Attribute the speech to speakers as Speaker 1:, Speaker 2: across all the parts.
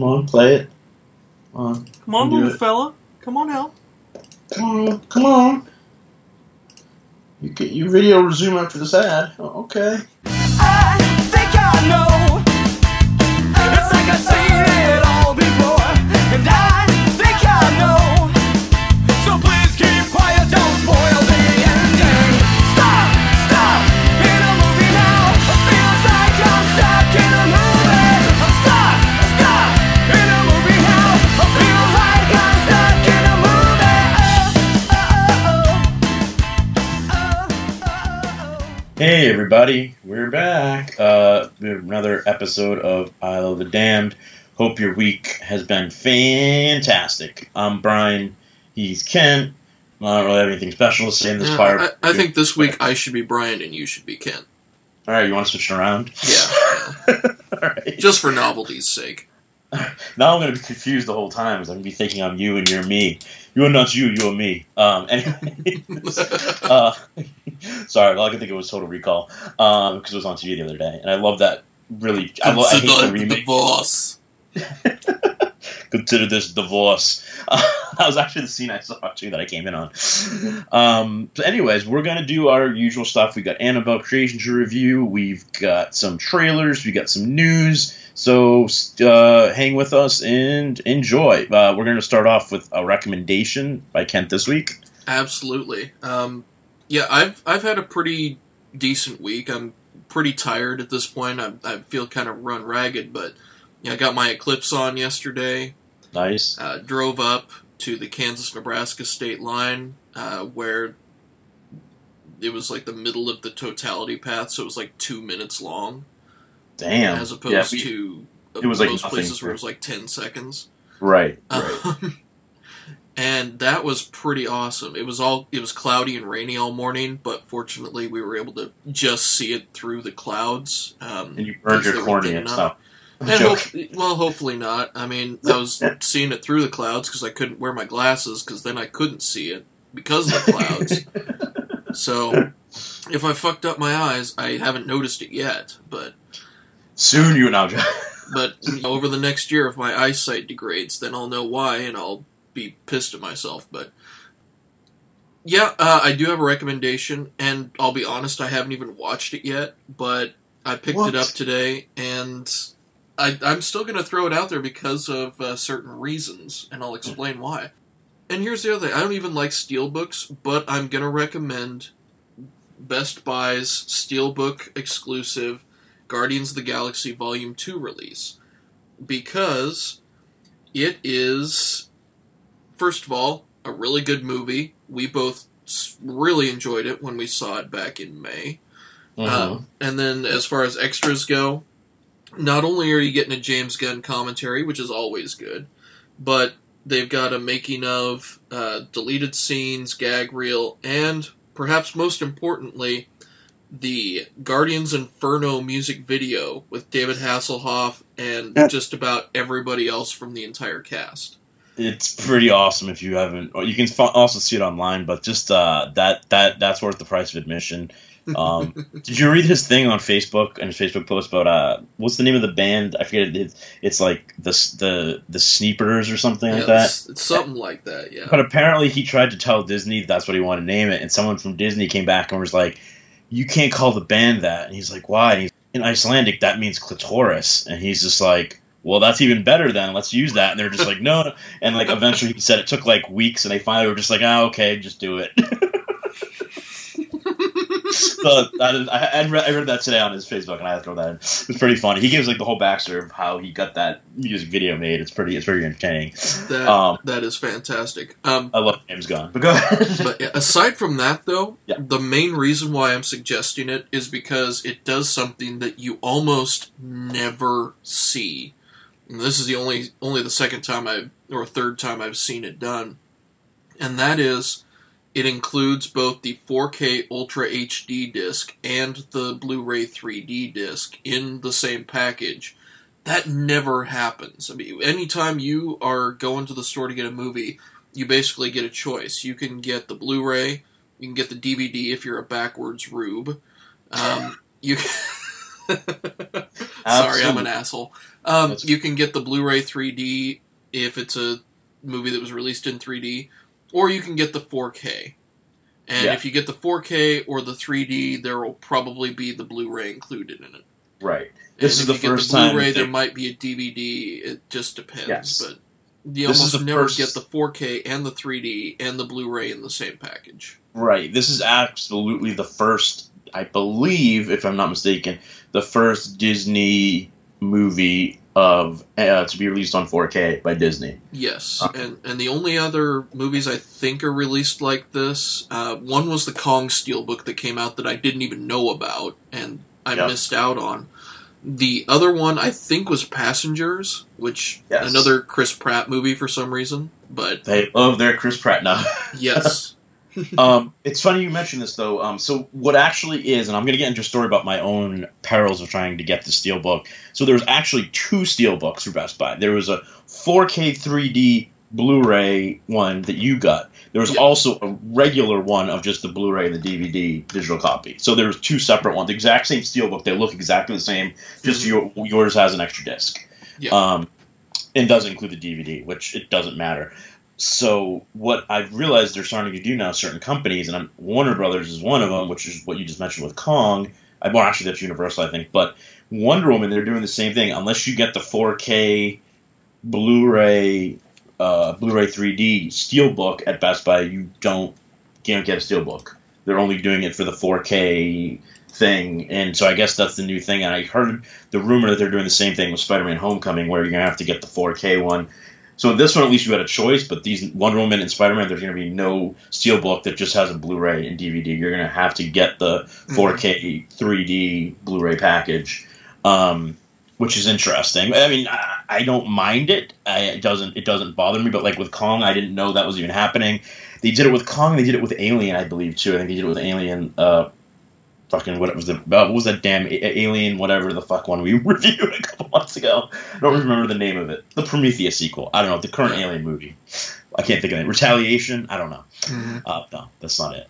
Speaker 1: Come on, play it. Come on.
Speaker 2: Come on, little
Speaker 1: it.
Speaker 2: fella. Come on out.
Speaker 1: Come on. Come on. You get your video resume after this ad. Oh, okay.
Speaker 3: I think I know. It's like I've seen it all
Speaker 1: Hey everybody, we're back. Uh, we have another episode of Aisle of the Damned. Hope your week has been fantastic. I'm Bryan. He's Kent. I don't really have anything special to say in this
Speaker 2: Yeah,
Speaker 1: fire.
Speaker 2: I, I think this week I should be Bryan and you should be Ken.
Speaker 1: All right, you want to switch around?
Speaker 2: Yeah.
Speaker 1: All right.
Speaker 2: Just for novelty's sake.
Speaker 1: now I'm going to be confused the whole time. 'cause I'm going to be thinking I'm you and you're me. You are not you. You are me. Um. Anyway. uh, sorry, all I could think of was Total Recall. Um, because it was on TV the other day, and I love that. Really, I, lo- I hate the remake.
Speaker 2: divorce.
Speaker 1: consider this divorce. Uh, that was actually the scene I saw too that I came in on. Um, so, anyways, we're gonna do our usual stuff. We got Annabelle Creation to review. We've got some trailers. We got some news. So uh, hang with us and enjoy. Uh, we're gonna start off with a recommendation by Kent this week.
Speaker 2: Absolutely. Um, yeah, I've I've had a pretty decent week. I'm pretty tired at this point. I, I feel kind of run ragged, but yeah, I got my Eclipse on yesterday.
Speaker 1: Nice.
Speaker 2: Uh, drove up to the Kansas Nebraska state line uh, where it was like the middle of the totality path, so it was like two minutes long,
Speaker 1: Damn.
Speaker 2: as opposed
Speaker 1: Yeah, we-
Speaker 2: to
Speaker 1: it was, like,
Speaker 2: most
Speaker 1: nothing
Speaker 2: places where it was like ten seconds.
Speaker 1: right. Right.
Speaker 2: Um, and that was pretty awesome. It was all it was cloudy and rainy all morning, but fortunately we were able to just see it through the clouds. Um,
Speaker 1: and you burned your cornea and stuff.
Speaker 2: And
Speaker 1: Joke.
Speaker 2: hope, well, hopefully not. I mean, I was seeing it through the clouds because I couldn't wear my glasses because then I couldn't see it because of the clouds. so if I fucked up my eyes, I haven't noticed it yet. But
Speaker 1: Soon you now.
Speaker 2: but you know, over the next year, if my eyesight degrades, then I'll know why, and I'll be pissed at myself. But yeah, uh, I do have a recommendation, and I'll be honest, I haven't even watched it yet, but I picked
Speaker 1: What?
Speaker 2: it up today, and I, I'm still going to throw it out there because of uh, certain reasons, and I'll explain why. And here's the other thing: I don't even like steelbooks, but I'm going to recommend Best Buy's steelbook exclusive Guardians of the Galaxy Volume 2 release. Because it is, first of all, a really good movie. We both really enjoyed it when we saw it back in May. Um, and then as far as extras go, not only are you getting a James Gunn commentary, which is always good, but they've got a making of, uh, deleted scenes, gag reel, and perhaps most importantly, the Guardians Inferno music video with David Hasselhoff and
Speaker 1: Yeah.
Speaker 2: just about everybody else from the entire cast.
Speaker 1: it's pretty awesome if you haven't or you can also see it online but just uh, that that that's worth the price of admission um, did you read his thing on facebook and his facebook post about uh what's the name of the band i forget it, it's, it's like the the the sneepers or something like that
Speaker 2: it's, it's something like that, yeah.
Speaker 1: but apparently he tried to tell disney that's what he wanted to name it and someone from disney came back and was like you can't call the band that and he's like why and he's, in icelandic that means clitoris and he's just like well, that's even better then. Let's use that. And they're just like, no. And like eventually he said it took like weeks, and they finally were just like, ah, okay, just do it. is, I, I, read, I read that today on his Facebook, and I had to throw that in. It was pretty funny. He gives like the whole backstory of how he got that music video made. It's pretty, it's very entertaining.
Speaker 2: That,
Speaker 1: Um,
Speaker 2: that is fantastic. Um,
Speaker 1: I love James Gunn. But go ahead.
Speaker 2: But yeah, aside from that, though,
Speaker 1: Yeah.
Speaker 2: the main reason why I'm suggesting it is because it does something that you almost never see. And this is the only only the second time I or third time I've seen it done, and that is it includes both the 4K Ultra HD disc and the Blu-ray 3D disc in the same package. That never happens. I mean, anytime you are going to the store to get a movie, you basically get a choice. You can get the Blu-ray, you can get the DVD if you're a backwards rube. Um, you. Sorry, I'm an asshole. Um, you can get the Blu-ray 3D if it's a movie that was released in 3D, or you can get the 4K. And
Speaker 1: Yeah.
Speaker 2: if you get the 4K or the 3D, there will probably be the Blu-ray included in it.
Speaker 1: Right.
Speaker 2: And
Speaker 1: is
Speaker 2: if
Speaker 1: the
Speaker 2: you get
Speaker 1: first
Speaker 2: the
Speaker 1: time
Speaker 2: Blu-ray, there might be a DVD. It just depends.
Speaker 1: Yes.
Speaker 2: But you
Speaker 1: This
Speaker 2: almost never
Speaker 1: first-
Speaker 2: get the 4K and the 3D and the Blu-ray in the same package.
Speaker 1: Right. This is absolutely the first, I believe, if I'm not mistaken, the first Disney movie of uh, to be released on 4K by Disney.
Speaker 2: Yes,
Speaker 1: Uh.
Speaker 2: and and the only other movies I think are released like this, uh, one was the Kong Steelbook that came out that I didn't even know about and I
Speaker 1: Yep.
Speaker 2: missed out on. The other one I think was Passengers, which
Speaker 1: Yes.
Speaker 2: another Chris Pratt movie for some reason. But
Speaker 1: They love their Chris Pratt now.
Speaker 2: yes,
Speaker 1: um, it's funny you mentioned this though. Um, so what actually is, and I'm going to get into a story about my own perils of trying to get the steelbook. So there was actually two steelbooks for Best Buy. There was a 4K 3D Blu-ray one that you got. There was
Speaker 2: Yeah.
Speaker 1: also a regular one of just the Blu-ray and the DVD digital copy. So there was two separate ones, the exact same steelbook. They look exactly the same. Just your, yours has an extra disc.
Speaker 2: Yeah.
Speaker 1: Um, and does include the DVD, which it doesn't matter. So what I've realized they're starting to do now, certain companies, and I'm, Warner Brothers is one of them, which is what you just mentioned with Kong. I, well, actually, that's Universal, I think. But Wonder Woman, they're doing the same thing. Unless you get the 4K Blu-ray, uh, Blu-ray 3D Steelbook at Best Buy, you don't can't get a Steelbook. They're only doing it for the 4K thing, and so I guess that's the new thing. And I heard the rumor that they're doing the same thing with Spider-Man: Homecoming, where you're gonna have to get the 4K one. So this one, at least you had a choice, but these Wonder Woman and Spider-Man, there's gonna be no Steelbook that just has a Blu-ray and DVD. You're gonna have to get the 4K 3D Blu-ray package. Um, which is interesting. I mean, I, I don't mind it. I, it doesn't it doesn't bother me. But like with Kong, I didn't know that was even happening. They did it with Kong. They did it with Alien, I believe too. I think they did it with Alien. Uh, fucking what was the uh, what was that damn a- Alien whatever the fuck one we reviewed a couple months ago? I don't remember the name of it. The Prometheus sequel. I don't know the current Alien movie. I can't think of it. Retaliation. I don't know.
Speaker 2: Mhm.
Speaker 1: Uh, no, that's not it.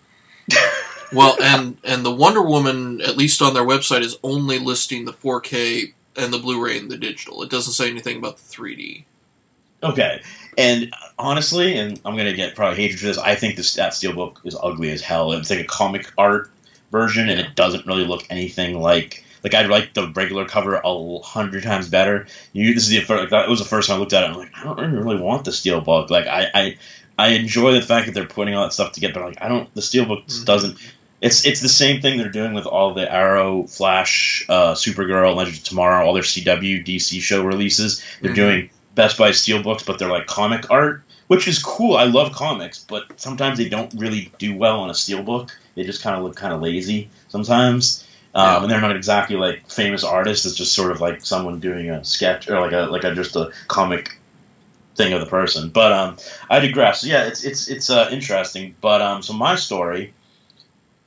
Speaker 2: well, and and the Wonder Woman, at least on their website, is only listing the 4K and the Blu-ray and the digital. It doesn't say anything about the 3D.
Speaker 1: Okay. And honestly, and I'm gonna get probably hatred for this, I think this that steelbook is ugly as hell. It's like a comic art version, and it doesn't really look anything like. Like I'd like the regular cover a hundred times better. You, this is the first. Like, that was the first time I looked at it. I'm like, I don't really want the steelbook. Like I, I, I enjoy the fact that they're putting all that stuff together. But like, I don't. The steelbook
Speaker 2: Mhm.
Speaker 1: doesn't. It's it's the same thing they're doing with all the Arrow, Flash, uh, Supergirl, Legends of Tomorrow, all their CW, DC show releases. They're
Speaker 2: Mhm.
Speaker 1: doing Best Buy steelbooks, but they're like comic art, which is cool. I love comics, but sometimes they don't really do well on a steelbook. They just kind of look kind of lazy sometimes, um,
Speaker 2: Yeah.
Speaker 1: and they're not exactly like famous artists. It's just sort of like someone doing a sketch or like a like a just a comic thing of the person. But um, I digress. Yeah, it's it's it's uh, interesting. But um, so my story.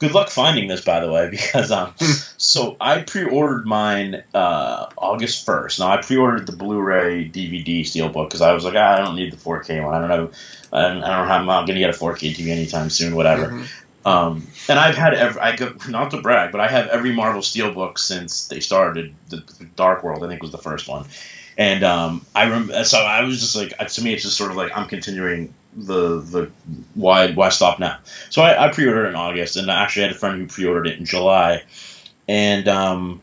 Speaker 1: Good luck finding this, by the way, because um, so I pre-ordered mine uh, August first. Now I pre-ordered the Blu-ray DVD steelbook because I was like, ah, I don't need the 4K one. I don't know. I don't, I don't have. I'm not gonna get a 4K TV anytime soon. Whatever.
Speaker 2: Mhm.
Speaker 1: Um, and I've had every, I go, not to brag, but I have every Marvel Steelbook since they started. The, the Dark World, I think, was the first one. And um, I rem- so I was just like, to me, it's just sort of like I'm continuing the the why why stop now? So I, I pre-ordered it in August, and I actually had a friend who pre-ordered it in July, and um,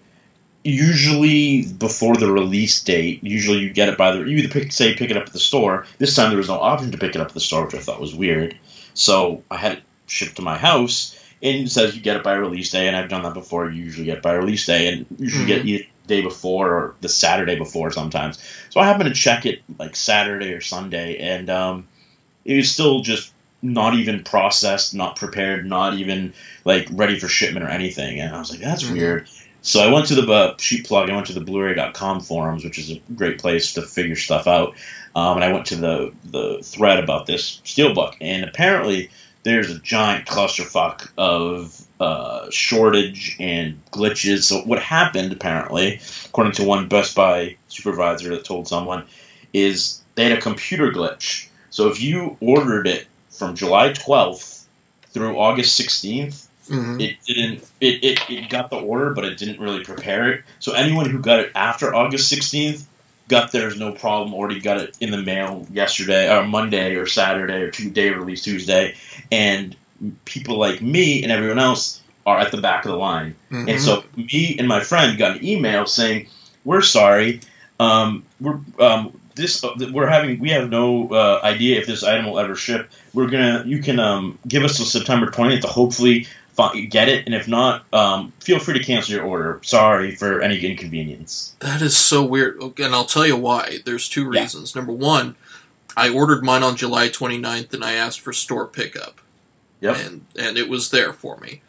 Speaker 1: usually before the release date, usually you get it by the you either pick say pick it up at the store. This time there was no option to pick it up at the store, which I thought was weird. So I had it shipped to my house, and it says you get it by release day, and I've done that before. You usually get it by release day, and usually get it day before or the Saturday before sometimes. So I happened to check it like Saturday or Sunday, and um, it was still just not even processed, not prepared, not even like ready for shipment or anything. And I was like, that's
Speaker 2: Mhm.
Speaker 1: weird. So I went to the uh, sheet plug. I went to the Blu-ray.com forums, which is a great place to figure stuff out. Um, and I went to the the thread about this steelbook, and apparently there's a giant clusterfuck of uh, shortage and glitches. So what happened, apparently, according to one Best Buy supervisor that told someone, is they had a computer glitch. So if you ordered it from July 12th through August 16th,
Speaker 2: Mhm.
Speaker 1: it didn't it, it, it got the order but it didn't really prepare it so anyone who got it after august 16th got theirs no problem. Already got it in the mail yesterday or Monday or Saturday or Tuesday release Tuesday, and people like me and everyone else are at the back of the line.
Speaker 2: Mhm.
Speaker 1: And so me and my friend got an email saying, "We're sorry. Um, we're um, this uh, we're having we have no uh, idea if this item will ever ship. We're gonna you can um, give us till September 20th to hopefully fi- get it, and if not, um, feel free to cancel your order. Sorry for any inconvenience."
Speaker 2: That is so weird. And I'll tell you why. There's two
Speaker 1: Yeah.
Speaker 2: reasons. Number one, I ordered mine on July 29th and I asked for store pickup.
Speaker 1: Yep.
Speaker 2: And, and it was there for me.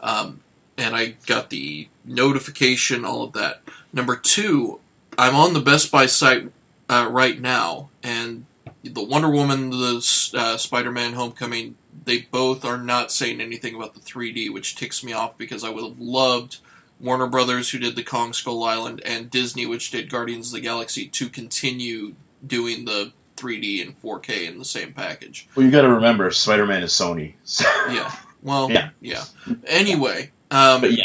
Speaker 2: Um, and I got the notification, all of that. Number two, I'm on the Best Buy site uh, right now, and the Wonder Woman, the uh, Spider Man Homecoming, they both are not saying anything about the 3D, which ticks me off because I would have loved Warner Brothers, who did the Kong Skull Island, and Disney, which did Guardians of the Galaxy, to continue doing the 3D and 4K in the same package.
Speaker 1: Well, you got to remember, Spider Man is Sony. So,
Speaker 2: Yeah. Well,
Speaker 1: Yeah.
Speaker 2: yeah. Anyway, um,
Speaker 1: but yeah,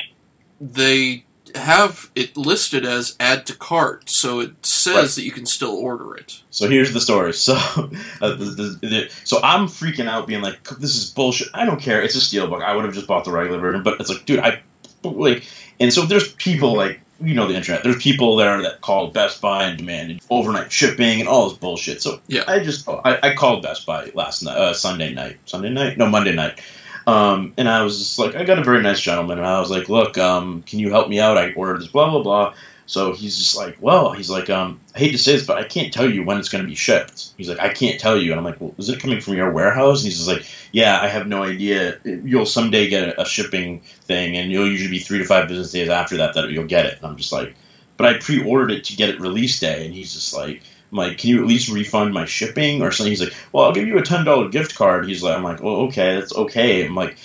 Speaker 2: they have it listed as add to cart, so it says
Speaker 1: Right.
Speaker 2: that you can still order it.
Speaker 1: So here's the story. So, uh, the, the, the, so I'm freaking out, being like, "This is bullshit." I don't care. It's a steelbook. I would have just bought the regular version, but it's like, dude, I like. And so there's people like you know the internet. There's people there that call Best Buy and demanded overnight shipping and all this bullshit. So
Speaker 2: Yeah.
Speaker 1: I just I, I called Best Buy last night, uh, Sunday night, Sunday night, no Monday night. Um, and I was just like, I got a very nice gentleman, and I was like, look, um, can you help me out? I ordered this, blah blah blah. So he's just like, well, he's like, um, I hate to say this, but I can't tell you when it's going to be shipped. He's like, I can't tell you, and I'm like, well, is it coming from your warehouse? And he's just like, yeah, I have no idea. You'll someday get a, shipping thing, and you'll usually be three to five business days after that that you'll get it. And I'm just like, but I pre-ordered it to get it release day, and he's just like. I'm like, can you at least refund my shipping or something? He's like, well, I'll give you a ten dollar gift card. He's like, I'm like, well, okay, that's okay. I'm like,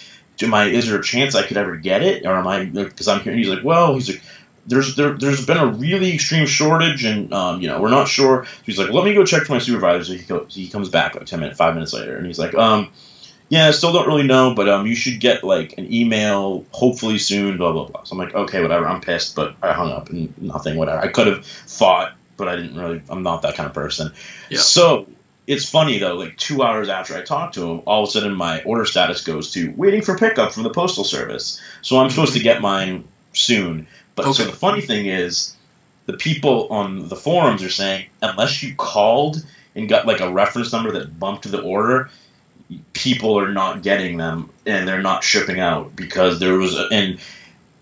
Speaker 1: am? Is there a chance I could ever get it, or am I? Because I'm here. He's like, well, he's like, there's there, there's been a really extreme shortage, and um, you know, we're not sure. So he's like, let me go check to my supervisor. So he go, he comes back like ten minutes, five minutes later, and he's like, um, yeah, I still don't really know, but um, you should get like an email hopefully soon. Blah blah blah. So I'm like, okay, whatever. I'm pissed, but I hung up and nothing. Whatever. I could have fought, but I didn't really. I'm not that kind of person.
Speaker 2: Yeah.
Speaker 1: So it's funny though, like two hours after I talked to him, all of a sudden my order status goes to waiting for pickup from the postal service. So I'm supposed to get mine soon. But so the funny thing is, the people on the forums are saying unless you called and got like a reference number that bumped the order, people are not getting them and they're not shipping out because there was a, and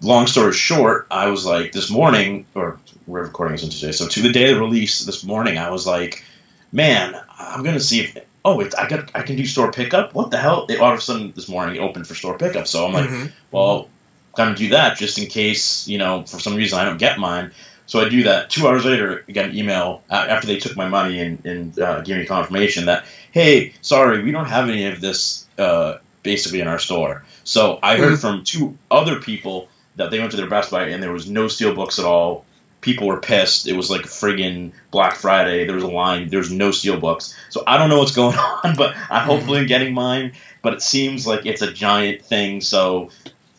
Speaker 1: long story short, I was like this morning or we're recording this on Tuesday, so to the day of the release this morning, I was like, man, I'm gonna see if oh, it's, I got I can do store pickup. What the hell? It, all of a sudden this morning it opened for store pickup, so I'm like,
Speaker 2: Mhm.
Speaker 1: well, gonna do that just in case you know for some reason I don't get mine. So I do that. Two hours later, I got an email after they took my money and, and uh, gave me confirmation that hey, sorry, we don't have any of this uh, basically in our store. So I heard from two other people that they went to their Best Buy and there was no steel books at all. People were pissed. It was like friggin' Black Friday. There was a line. There was no steel books. So I don't know what's going on, but I hopefully am getting mine. But it seems like it's a giant thing. So,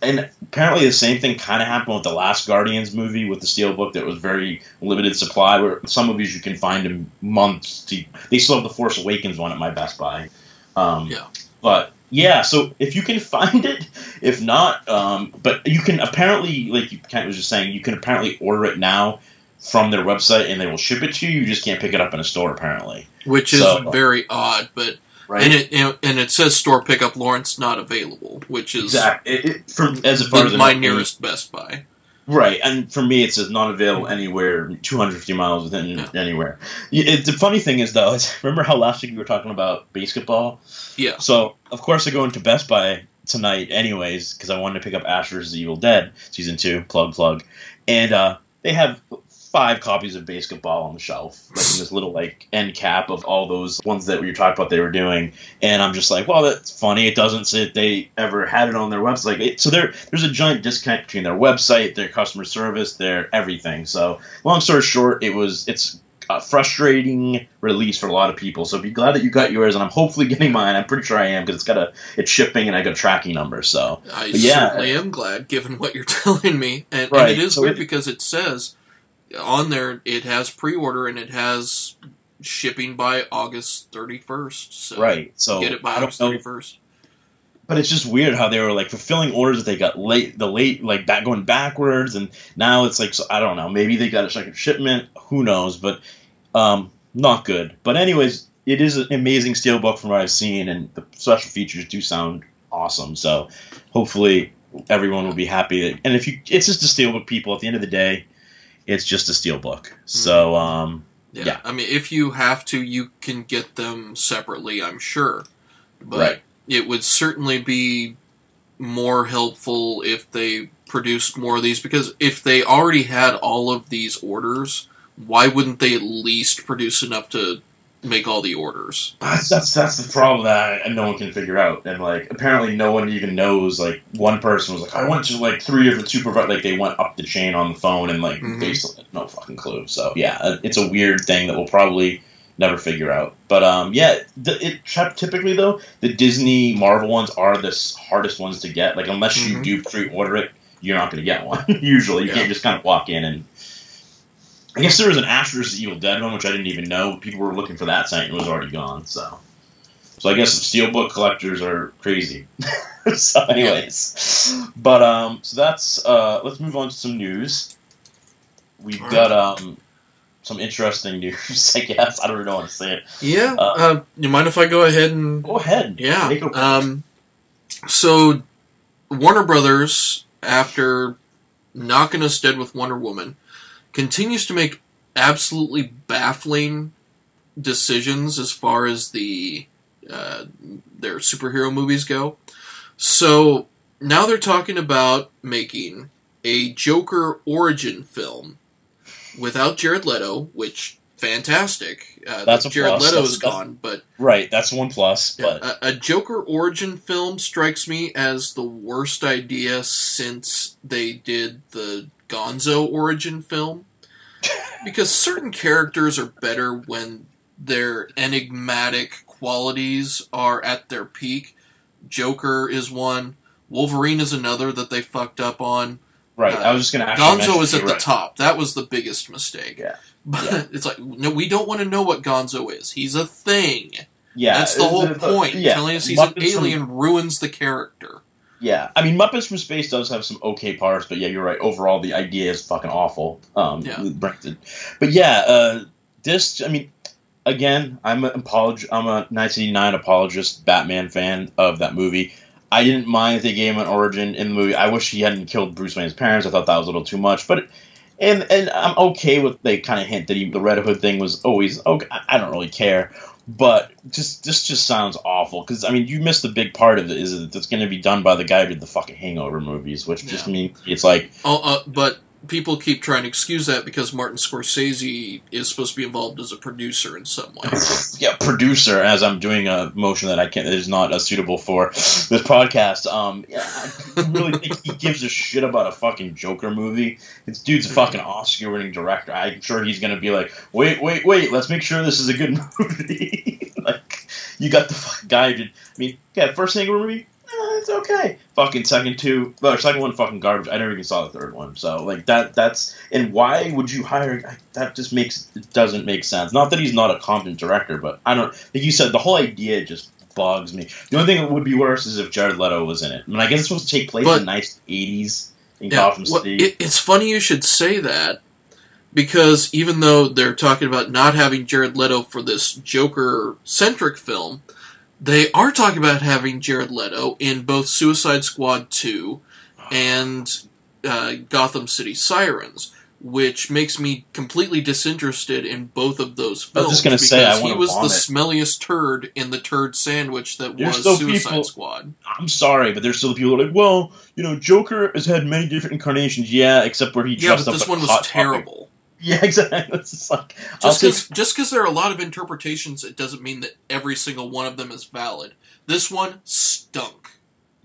Speaker 1: and apparently the same thing kind of happened with the last Guardians movie with the steel book that was very limited supply. Where some movies you can find in months. To, they still have the Force Awakens one at my Best Buy. Um,
Speaker 2: Yeah.
Speaker 1: But yeah, so if you can find it, if not, um, but you can apparently, like you kind of was just saying, you can apparently order it now from their website and they will ship it to you. You just can't pick it up in a store apparently.
Speaker 2: Which is
Speaker 1: So-
Speaker 2: very odd, but
Speaker 1: Right.
Speaker 2: and it and it says store pickup Lawrence not available, which is
Speaker 1: exactly. It, it, from as far as
Speaker 2: the, my nearest Best Buy.
Speaker 1: Right, and for me, it says not available anywhere 250 miles within anywhere. It, the funny thing is, though, is remember how last week we were talking about basketball?
Speaker 2: Yeah.
Speaker 1: So, of course, I go into Best Buy tonight, anyways, because I wanted to pick up Ash vs. Evil Dead season two, plug plug, and uh, they have five copies of basketball on the shelf, like in this little like end cap of all those ones that we were talking about they were doing, and I'm just like, well, that's funny. It doesn't say that they ever had it on their website. It, so there, there's a giant disconnect between their website, their customer service, their everything. So, long story short, it was it's a frustrating release for a lot of people. So be glad that you got yours, and I'm hopefully getting mine. I'm pretty sure I am because it's got a it's shipping and I got a tracking number. So
Speaker 2: I
Speaker 1: But yeah.
Speaker 2: certainly am glad, given what you're telling me, and,
Speaker 1: Right,
Speaker 2: and it is
Speaker 1: so
Speaker 2: weird
Speaker 1: it-
Speaker 2: because it says on there it has pre-order and it has shipping by August 31st. So
Speaker 1: right. So
Speaker 2: get it by August 31st.
Speaker 1: But it's just weird how they were like fulfilling orders that they got late, the late like back going backwards, and now it's like so, I don't know. Maybe they got a second shipment. Who knows? But um, not good. But anyways, it is an amazing steelbook from what I've seen, and the special features do sound awesome. So hopefully everyone will be happy. And if you, it's just a steelbook. People at the end of the day, it's just a steelbook. So um,
Speaker 2: Yeah.
Speaker 1: Yeah.
Speaker 2: I mean, if you have to, you can get them separately, I'm sure. But
Speaker 1: Right.
Speaker 2: it would certainly be more helpful if they produced more of these because if they already had all of these orders, why wouldn't they at least produce enough to make all the orders?
Speaker 1: That's that's that's the problem that I, no one can figure out, and like apparently no one even knows. Like one person was like, I went to like three of different supervisors. Like they went up the chain on the phone, and like
Speaker 2: Mhm.
Speaker 1: they still had no fucking clue. So yeah, uh, it's a weird thing that we'll probably never figure out. But um, yeah, the, it typically though the Disney Marvel ones are the hardest ones to get. Like unless you
Speaker 2: Mhm.
Speaker 1: do pre-order it, you're not going to get one. Usually, you
Speaker 2: Yeah.
Speaker 1: can't just kind of walk in and. I guess there was an Ash vs. Evil Dead one, which I didn't even know. People were looking for that and it was already gone. So, so I guess steelbook collectors are crazy. so, anyways, but um, so that's uh, let's move on to some news. We've
Speaker 2: All
Speaker 1: got um, some interesting news. I guess I don't know how to say it.
Speaker 2: Yeah.
Speaker 1: Uh,
Speaker 2: Uh, you mind if I go ahead and
Speaker 1: Go ahead.
Speaker 2: Yeah.
Speaker 1: A-
Speaker 2: Um, so Warner Brothers, after knocking us dead with Wonder Woman, continues to make absolutely baffling decisions as far as the uh, their superhero movies go. So now they're talking about making a Joker origin film without Jared Leto, which fantastic. Uh,
Speaker 1: That's
Speaker 2: that Jared
Speaker 1: plus.
Speaker 2: Leto
Speaker 1: That's-
Speaker 2: is
Speaker 1: that's-
Speaker 2: gone, but
Speaker 1: right. That's one plus. But
Speaker 2: a, a Joker origin film strikes me as the worst idea since they did the Gonzo origin film. Because certain characters are better when their enigmatic qualities are at their peak. Joker is one. Wolverine is another that they fucked up on.
Speaker 1: right.
Speaker 2: uh,
Speaker 1: I was just gonna actually
Speaker 2: Gonzo is at the
Speaker 1: right.
Speaker 2: top. That was the biggest mistake.
Speaker 1: Yeah.
Speaker 2: But
Speaker 1: Yeah.
Speaker 2: it's like, no, we don't want to know what Gonzo is. He's a thing.
Speaker 1: Yeah,
Speaker 2: That's the whole
Speaker 1: the- the-
Speaker 2: point.
Speaker 1: yeah,
Speaker 2: Telling us he's
Speaker 1: Muppets
Speaker 2: an alien ruins the character.
Speaker 1: Yeah, I mean Muppets from Space does have some okay parts, but yeah, you're right. Overall, the idea is fucking awful. Um,
Speaker 2: Yeah.
Speaker 1: But yeah, uh, this. I mean, again, I'm an apolog- I'm a 1989 apologist, Batman fan of that movie. I didn't mind if they gave him an origin in the movie. I wish he hadn't killed Bruce Wayne's parents. I thought that was a little too much, but. And, and I'm okay with they kind of hint that he, the Red Hood thing was always okay. I don't really care, but just this just sounds awful because I mean you missed the big part of it is that it's going to be done by the guy who did the fucking Hangover movies, which just means it's like
Speaker 2: Oh, uh, but people keep trying to excuse that because Martin Scorsese is supposed to be involved as a producer in some way.
Speaker 1: yeah producer as I'm doing a motion that I can't that is not uh, suitable for this podcast. Um, yeah, I really think he gives a shit about a fucking Joker movie. This dude's a fucking Oscar winning director. I'm sure he's going to be like, wait, wait, wait, let's make sure this is a good movie. like you got the fucking guy who did. I mean, yeah, first Hangover movie. Eh, It's okay. Fucking second two, well, second one fucking garbage. I never even saw the third one. So like that, that's and why would you hire? That just makes it doesn't make sense. Not that he's not a competent director, but I don't. Like you said, the whole idea just bugs me. The only thing that would be worse is if Jared Leto was in it. I mean, I guess it's supposed to take place
Speaker 2: But-
Speaker 1: in the nice '80s in
Speaker 2: Yeah,
Speaker 1: Gotham
Speaker 2: well,
Speaker 1: City.
Speaker 2: it, it's funny you should say that because even though they're talking about not having Jared Leto for this Joker centric film, they are talking about having Jared Leto in both Suicide Squad 2 and uh, Gotham City Sirens. Which makes me completely disinterested in both of those films.
Speaker 1: I was just gonna say, I
Speaker 2: he was
Speaker 1: vomit.
Speaker 2: the smelliest turd in the turd sandwich that
Speaker 1: There's
Speaker 2: was Suicide
Speaker 1: people-
Speaker 2: Squad.
Speaker 1: I'm sorry, but there's still people who are like, well, you know, Joker has had many different incarnations. Yeah, except where he
Speaker 2: Yeah,
Speaker 1: dressed up
Speaker 2: this one was
Speaker 1: Hot Topic. Yeah, exactly. It's just like I'll
Speaker 2: Just
Speaker 1: take-
Speaker 2: because just because there are a lot of interpretations, it doesn't mean that every single one of them is valid. This one stunk.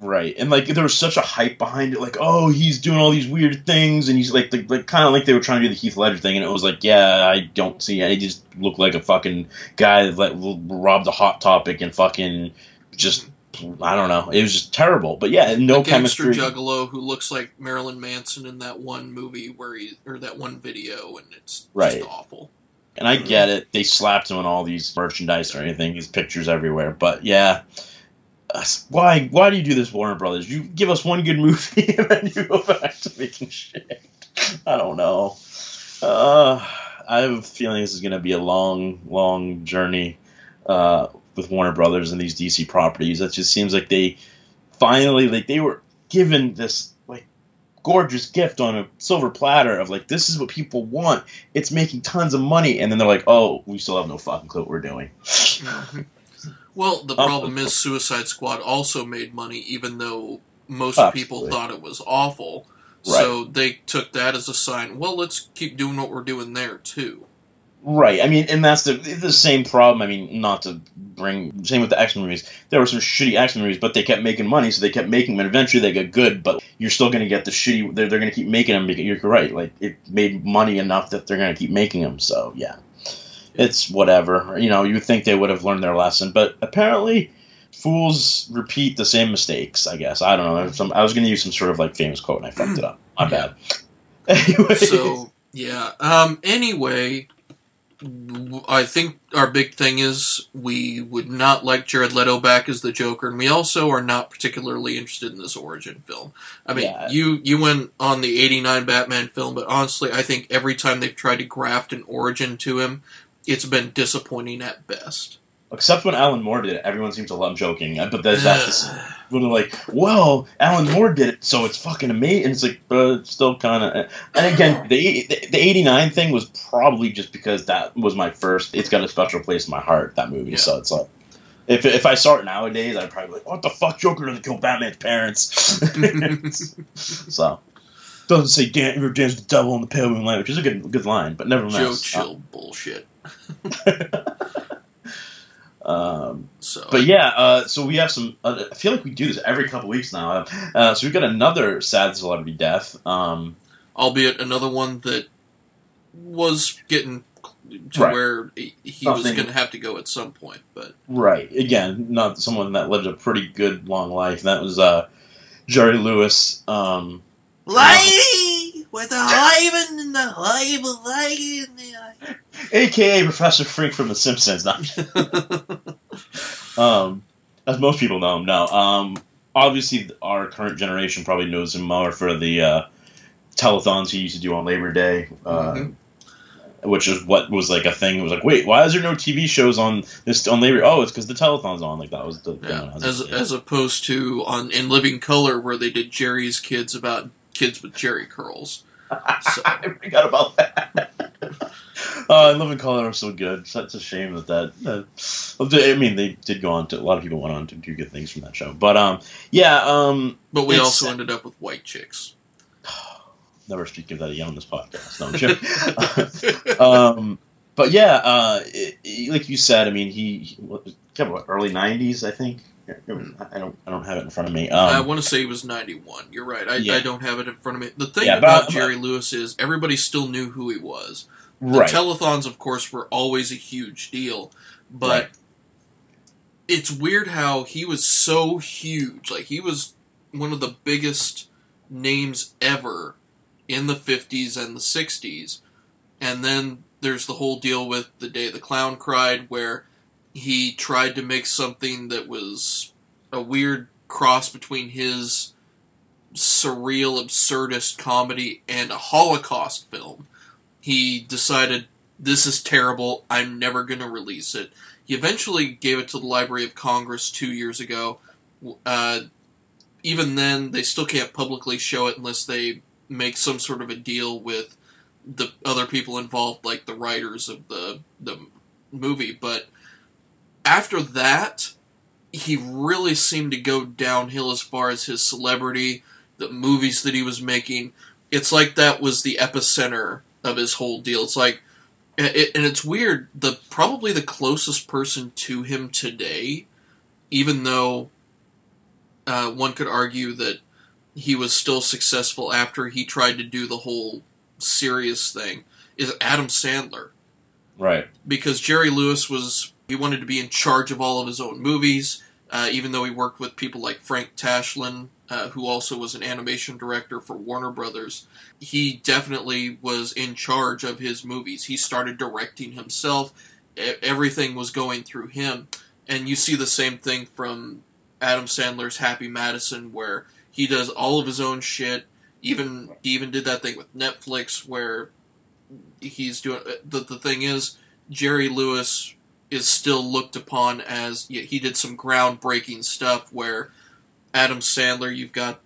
Speaker 1: Right, and like there was such a hype behind it, like oh he's doing all these weird things, and he's like the, like kind of like they were trying to do the Heath Ledger thing, and it was like yeah I don't see it. He just looked like a fucking guy that like, robbed a hot topic and fucking just I don't know. It was just terrible. But yeah, no
Speaker 2: the
Speaker 1: chemistry.
Speaker 2: juggalo who looks like Marilyn Manson in that one movie where he or that one video, and it's
Speaker 1: Right.
Speaker 2: just awful.
Speaker 1: And I get it. They slapped him on all these merchandise or anything. His pictures everywhere. But yeah, why? Why do you do this, Warner Brothers? You give us one good movie and then you go back to making shit. I don't know. Uh, I have a feeling this is going to be a long, long journey uh, with Warner Brothers and these DC properties. That just seems like they finally, like, they were given this like gorgeous gift on a silver platter of like this is what people want. It's making tons of money, and then they're like, oh, we still have no fucking clue what we're doing. Mm-hmm.
Speaker 2: Well, the
Speaker 1: Oh.
Speaker 2: problem is Suicide Squad also made money, even though most
Speaker 1: Absolutely.
Speaker 2: people thought it was awful.
Speaker 1: Right.
Speaker 2: So they took that as a sign. Well, let's keep doing what we're doing there too.
Speaker 1: Right. I mean, and that's the the same problem. I mean, not to bring same with the X Men movies. There were some shitty X Men movies, but they kept making money, so they kept making them. And eventually, they got good. But you're still going to get the shitty. They're, they're going to keep making them. Because you're right. Like it made money enough that they're going to keep making them. So yeah, it's whatever. You know, you think they would have learned their lesson, but apparently. Fools repeat the same mistakes. I guess I don't know. Some, I was going to use some sort of like famous quote and I fucked it up. My bad. Anyway,
Speaker 2: So yeah. Um. Anyway, I think our big thing is we would not like Jared Leto back as the Joker, and we also are not particularly interested in this origin film. I mean,
Speaker 1: Yeah.
Speaker 2: you you went on the '89 Batman film, but honestly, I think every time they've tried to graft an origin to him, it's been disappointing at best.
Speaker 1: Except when Alan Moore did it, everyone seems to love him joking. But there's that this, when they're like, "Well, Alan Moore did it, so it's fucking amazing." And it's like, but it's still kind of. Eh. And again, the the the '89 thing was probably just because that was my first. It's got a special place in my heart. That movie,
Speaker 2: Yeah.
Speaker 1: so it's like. If, if I saw it nowadays, I'd probably be like, "What the fuck, Joker doesn't kill Batman's parents." so, doesn't say Dan, "You're with the devil in the pale moonlight," which is a good good line, but
Speaker 2: Joe
Speaker 1: nevertheless.
Speaker 2: Chill bullshit.
Speaker 1: Um,
Speaker 2: So,
Speaker 1: But yeah, uh, so we have some. Uh, I feel like we do this every couple weeks now. Uh, so we've got another sad celebrity death. Um,
Speaker 2: albeit another one that was getting to
Speaker 1: Right.
Speaker 2: where he was going to have to go at some point. But
Speaker 1: right. Again, not someone that lived a pretty good long life. And that was uh, Jerry Lewis. Um,
Speaker 2: with the hymen and the in the
Speaker 1: AKA Professor Frink from The Simpsons. Um, as most people know him now. Um, obviously, our current generation probably knows him more for the uh, telethons he used to do on Labor Day. Uh,
Speaker 2: Mhm.
Speaker 1: which is what was like a thing. It was like, wait, why is there no TV shows on this on Labor? Oh, it's because the telethon's on. Like that was the
Speaker 2: yeah,
Speaker 1: when I was a
Speaker 2: as
Speaker 1: kid.
Speaker 2: as opposed to on in Living Color where they did Jerry's Kids about kids with Jerry curls. So
Speaker 1: I forgot about that. uh, Living Color was so good. So it's a shame that that. Uh, I mean, they did go on to a lot of people went on to do good things from that show. But um, yeah, um,
Speaker 2: but we also ended up with white chicks.
Speaker 1: never speak of that again on this podcast. No, I'm joking. um, but yeah, uh, it, it- like you said, I mean, he, he what, what, early '90s, I think. I don't, I don't have it in front of me.
Speaker 2: I
Speaker 1: Um,
Speaker 2: want to say he was 91. You're right. I,
Speaker 1: Yeah.
Speaker 2: I don't have it in front of me. The thing
Speaker 1: Yeah,
Speaker 2: about Jerry Lewis is everybody still knew who he was. The
Speaker 1: right.
Speaker 2: telethons, of course, were always a huge deal, but
Speaker 1: Right.
Speaker 2: it's weird how he was so huge. Like he was one of the biggest names ever in the 50s and the 60s. And then there's the whole deal with the day the clown cried where he tried to make something that was a weird cross between his surreal absurdist comedy and a holocaust film. He decided this is terrible. I'm never going to release it. He eventually gave it to the library of congress two years ago. Uh, even then they still can't publicly show it unless they make some sort of a deal with the other people involved like the writers of the the movie but after that he really seemed to go downhill as far as his celebrity the movies that he was making. It's like that was the epicenter of his whole deal. It's like it, and it's weird the probably the closest person to him today even though uh, one could argue that he was still successful after he tried to do the whole serious thing is adam sandler.
Speaker 1: Right.
Speaker 2: because Jerry Lewis was he wanted to be in charge of all of his own movies. Uh, even though he worked with people like Frank Tashlin, uh, who also was an animation director for Warner Brothers, he definitely was in charge of his movies. He started directing himself. Everything was going through him. And you see the same thing from Adam Sandler's Happy Madison, where he does all of his own shit. Even he even did that thing with Netflix, where he's doing. uh, The the thing is, Jerry Lewis is still looked upon as yeah, he did some groundbreaking stuff. Where Adam Sandler, you've got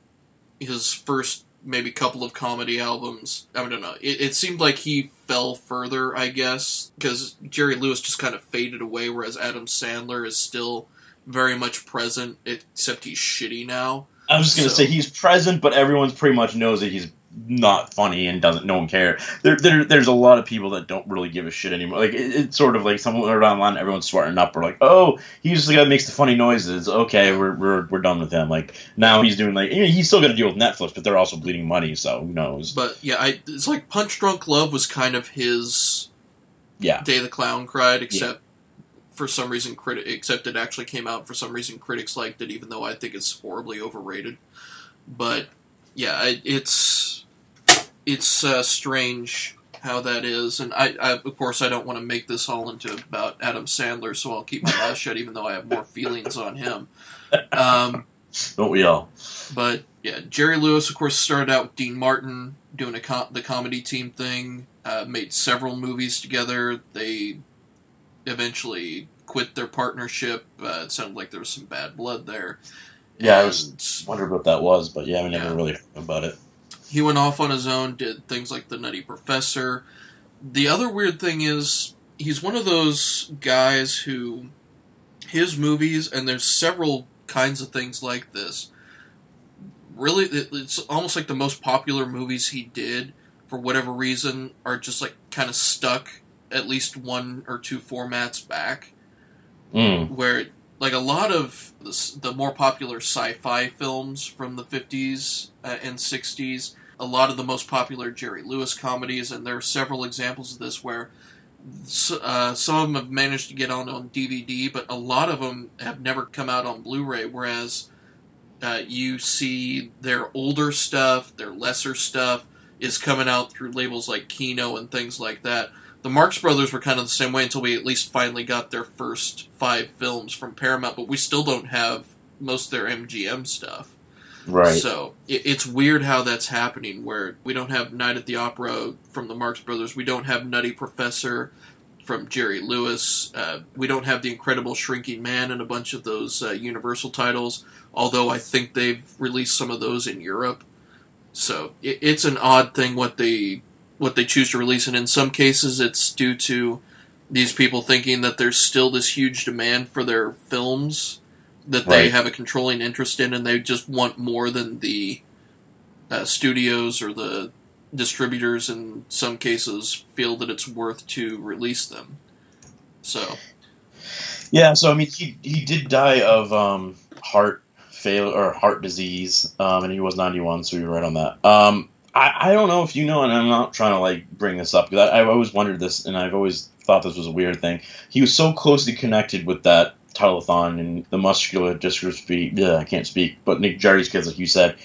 Speaker 2: his first maybe couple of comedy albums. I don't know. It, it seemed like he fell further, I guess, because Jerry Lewis just kind of faded away, whereas Adam Sandler is still very much present, except he's shitty now.
Speaker 1: I was just gonna say he's present, but everyone's pretty much knows that he's not funny and doesn't. No one care. There, there, there's a lot of people that don't really give a shit anymore. Like it, it's sort of like someone around online, everyone's smarting up. We're like, oh, he's the guy that makes the funny noises. Okay, we're we're, we're done with him. Like now he's doing like he's still got to deal with Netflix, but they're also bleeding money, so who knows?
Speaker 2: But yeah, I, it's like Punch Drunk Love was kind of his
Speaker 1: Yeah,
Speaker 2: Day the Clown cried, except for some reason, criti- except it actually came out for some reason critics liked it, even though I think it's horribly overrated. But yeah, I, it's it's uh, strange how that is, and I, I of course I don't want to make this all into about Adam Sandler, so I'll keep my mouth shut, even though I have more feelings on him. Um,
Speaker 1: don't we all?
Speaker 2: but yeah, Jerry Lewis, of course, started out with Dean Martin doing a com- the comedy team thing. Uh, made several movies together. They eventually quit their partnership. Uh, it sounded like there was some bad blood there.
Speaker 1: Yeah, I was wondering what that was, but yeah, I never
Speaker 2: Yeah.
Speaker 1: really heard about it.
Speaker 2: He went off on his own, did things like The Nutty Professor. The other weird thing is he's one of those guys who his movies, and there's several kinds of things like this. Really, it's almost like the most popular movies he did, for whatever reason, are just like kind of stuck at least one or two formats back
Speaker 1: Mm.
Speaker 2: where like a lot of the, the more popular sci-fi films from the 50s uh, and 60s a lot of the most popular jerry lewis comedies and there are several examples of this where uh, some of them have managed to get on on dvd but a lot of them have never come out on blu-ray whereas uh, you see their older stuff their lesser stuff is coming out through labels like kino and things like that the Marx Brothers were kind of the same way until we at least finally got their first five films from Paramount, but we still don't have most of their MGM stuff.
Speaker 1: Right.
Speaker 2: So it, it's weird how that's happening, where we don't have Night at the Opera from the Marx Brothers, we don't have Nutty Professor from Jerry Lewis, uh, we don't have The Incredible Shrinking Man and a bunch of those uh, Universal titles, although I think they've released some of those in Europe. So it, it's an odd thing what they what they choose to release, and in some cases it's due to these people thinking that there's still this huge demand for their films that they
Speaker 1: Right.
Speaker 2: have a controlling interest in, and they just want more than the uh, studios or the distributors. In some cases, feel that it's worth to release them. So
Speaker 1: Yeah, so I mean, he he did die of um, heart fail or heart disease, um, and he was ninety one, so you're right on that. Um, I I don't know if you know, and I'm not trying to like bring this up because I've always wondered this, and I've always thought this was a weird thing. He was so closely connected with that telethon and the muscular dystrophy. Yeah, I can't speak, but Nick Jerry's kids, like you said.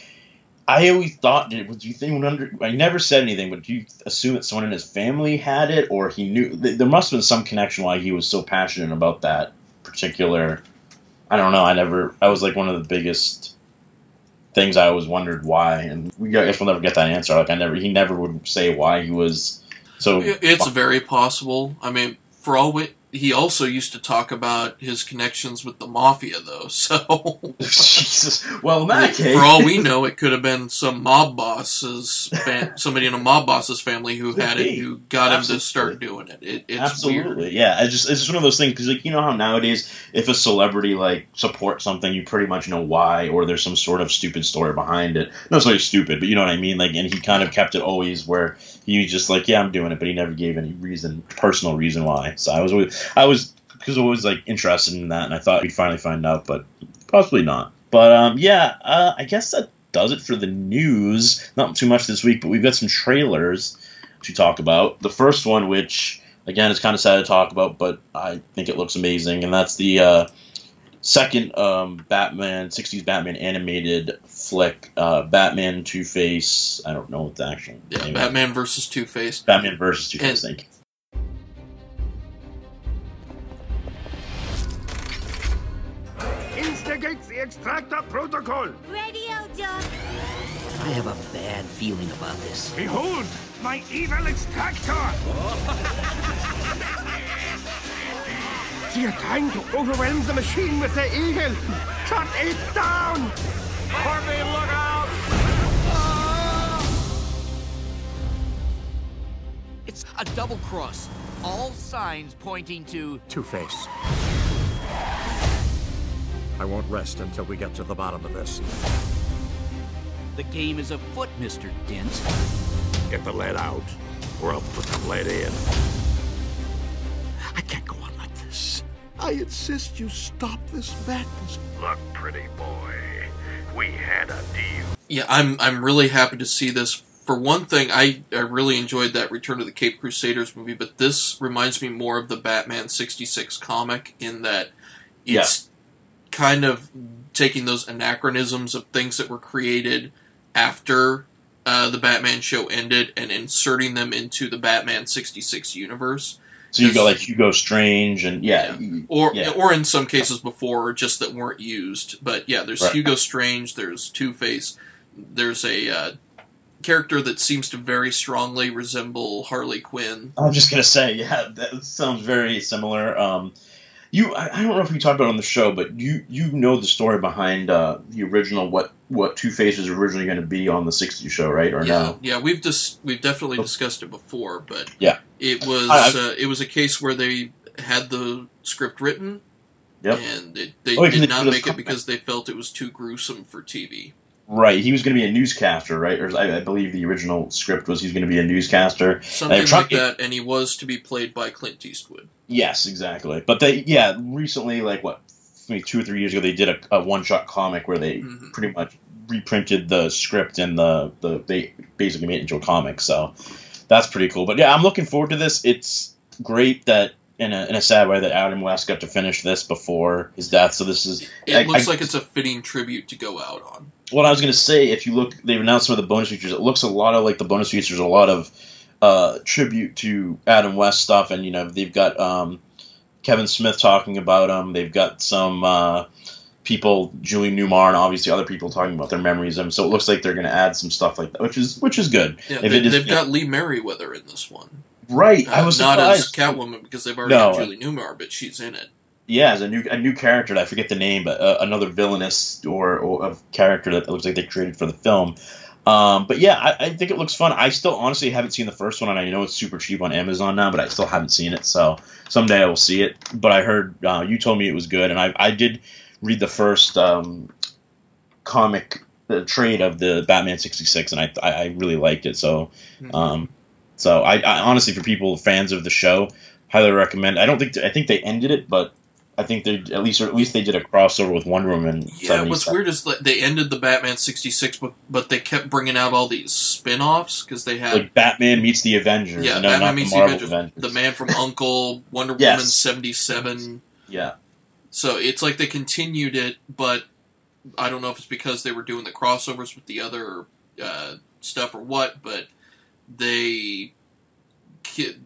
Speaker 1: I always thought, did, do you think, under, I never said anything, but do you assume that someone in his family had it, or he knew? There must have been some connection why he was so passionate about that particular. I don't know. I never. I was like one of the biggest things I always wondered why, and we I guess we'll never get that answer. Like I never, he never would say why he was so.
Speaker 2: It- It's very possible. I mean, for all we, he also used to talk about his connections with the mafia, though. So,
Speaker 1: Jesus. Well, in that case,
Speaker 2: for all we know, it could have been some mob boss's fam- somebody in a mob boss's family who had it, who got him to start doing it. it it's
Speaker 1: Absolutely,
Speaker 2: weird.
Speaker 1: yeah. I just it's just one of those things because like you know how nowadays if a celebrity like supports something, you pretty much know why, or there's some sort of stupid story behind it. Not necessarily stupid, but you know what I mean. Like, and he kind of kept it always where he was just like, yeah, I'm doing it, but he never gave any reason, personal reason why. So I was always, I was because I was like interested in that, and I thought we'd finally find out, but possibly not. But um, yeah, uh, I guess that does it for the news. Not too much this week, but we've got some trailers to talk about. The first one, which again is kind of sad to talk about, but I think it looks amazing, and that's the uh, second um, Batman '60s Batman animated flick, uh, Batman Two Face. I don't know what the actual
Speaker 2: Yeah,
Speaker 1: name is.
Speaker 2: Batman versus Two Face.
Speaker 1: Batman versus Two Face. Thank you.
Speaker 4: Instigate the extractor protocol.
Speaker 5: Radio, Doc.
Speaker 6: I have a bad feeling about this.
Speaker 4: Behold, my evil extractor. they are trying to overwhelm the machine with their eagle. Shut it down. Harvey, look out.
Speaker 6: It's a double cross. All signs pointing to.
Speaker 7: Two Face. I won't rest until we get to the bottom of this.
Speaker 6: The game is afoot, Mr. Dent.
Speaker 7: Get the lead out, or I'll put the lead in. I can't I insist you stop this madness.
Speaker 4: Look, pretty boy, we had a deal.
Speaker 2: Yeah, I'm I'm really happy to see this. For one thing, I, I really enjoyed that Return of the Caped Crusaders movie, but this reminds me more of the Batman 66 comic in that it's kind of taking those anachronisms of things that were created after uh, the Batman show ended and inserting them into the Batman 66 universe.
Speaker 1: So you got like Hugo Strange and yeah,
Speaker 2: Or
Speaker 1: yeah.
Speaker 2: or in some cases before, just that weren't used. But yeah, there's
Speaker 1: Right.
Speaker 2: Hugo Strange, there's Two Face, there's a uh, character that seems to very strongly resemble Harley Quinn.
Speaker 1: I was just gonna say, yeah, that sounds very similar. Um, you, I, I don't know if we talked about it on the show, but you you know the story behind uh, the original what what Two Face was originally going to be on the '60s show, right? Or
Speaker 2: Yeah,
Speaker 1: no?
Speaker 2: yeah, we've dis- we've definitely discussed it before, but
Speaker 1: Yeah.
Speaker 2: it was
Speaker 1: I-
Speaker 2: uh, it was a case where they had the script written,
Speaker 1: Yep.
Speaker 2: and it, they
Speaker 1: Oh,
Speaker 2: did not make it because they felt it was too gruesome for TV.
Speaker 1: Right. He was going to be a newscaster, right? Or I, I believe the original script was he's going to be a newscaster.
Speaker 2: Something
Speaker 1: trying-
Speaker 2: like that, and he was to be played by Clint Eastwood.
Speaker 1: Yes, exactly. But they, yeah, recently, like what, maybe two or three years ago, they did a, a one-shot comic where they
Speaker 2: Mhm.
Speaker 1: pretty much reprinted the script and the the they basically made it into a comic. So that's pretty cool. But yeah, I'm looking forward to this. It's great that in a in a sad way that Adam West got to finish this before his death. So this is
Speaker 2: It
Speaker 1: I-
Speaker 2: looks
Speaker 1: I-
Speaker 2: like it's a fitting tribute to go out on.
Speaker 1: What I was gonna say, if you look, they've announced some of the bonus features. It looks a lot of like the bonus features, a lot of uh, tribute to Adam West stuff, and you know they've got um, Kevin Smith talking about him. They've got some uh, people, Julie Newmar, and obviously other people talking about their memories of him. So it looks like they're gonna add some stuff like that, which is which is good.
Speaker 2: Yeah,
Speaker 1: If
Speaker 2: they,
Speaker 1: is-
Speaker 2: they've got Lee Meriwether in this one.
Speaker 1: right. I
Speaker 2: Uh,
Speaker 1: was
Speaker 2: not as. Catwoman because they've already
Speaker 1: No.
Speaker 2: got Julie Newmar, but she's in it.
Speaker 1: Yeah, as a new a new character. I forget the name, but uh, another villainous or, or of character that looks like they created for the film. Um, but yeah, I, I think it looks fun. I still honestly haven't seen the first one, and I know it's super cheap on Amazon now, but I still haven't seen it. So someday I will see it. But I heard uh, you told me it was good, and I I did read the first um, comic uh, trade of the Batman sixty six, and I, I I really liked it. So um, so I, I honestly, for people fans of the show, highly recommend. I don't think I think they ended it, but I think they at least or at least they did a crossover with Wonder Woman.
Speaker 2: Yeah, what's weird is that they ended the Batman sixty six, but but they kept bringing out all these spin offs because they had
Speaker 1: Like Batman meets the Avengers.
Speaker 2: yeah,
Speaker 1: no,
Speaker 2: Batman meets
Speaker 1: the
Speaker 2: the Avengers,
Speaker 1: Avengers.
Speaker 2: the Man from Uncle, Wonder
Speaker 1: Yes.
Speaker 2: Woman seventy seven.
Speaker 1: Yeah,
Speaker 2: So it's like they continued it, but I don't know if it's because they were doing the crossovers with the other uh, stuff or what, but they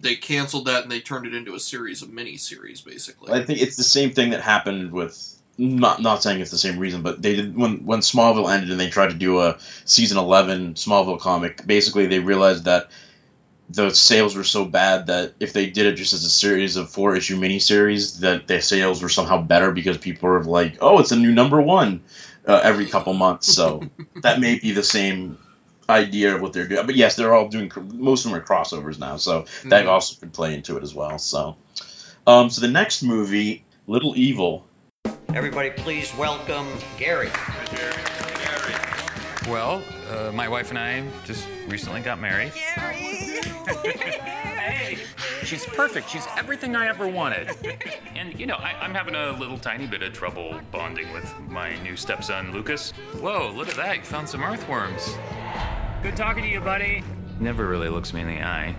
Speaker 2: they canceled that and they turned it into a series of mini series basically.
Speaker 1: I think it's the same thing that happened with. Not not saying it's the same reason, but they did when when Smallville ended and they tried to do a season eleven Smallville comic. Basically, they realized that the sales were so bad that if they did it just as a series of four issue miniseries, that their sales were somehow better because people were like, "Oh, it's a new number one uh, every couple months." So that may be the same idea of what they're doing. But yes, they're all doing. Most of them are crossovers now, so that
Speaker 2: Mhm.
Speaker 1: also could play into it as well. So, um, so the next movie, Little Evil.
Speaker 8: Everybody, please welcome Gary.
Speaker 9: Well, uh, my wife and I just recently got married. hey, she's perfect. She's everything I ever wanted. And, you know, I, I'm having a little tiny bit of trouble bonding with my new stepson, Lucas. Whoa, look at that. You found some earthworms. Good talking to you, buddy. Never really looks me in the eye.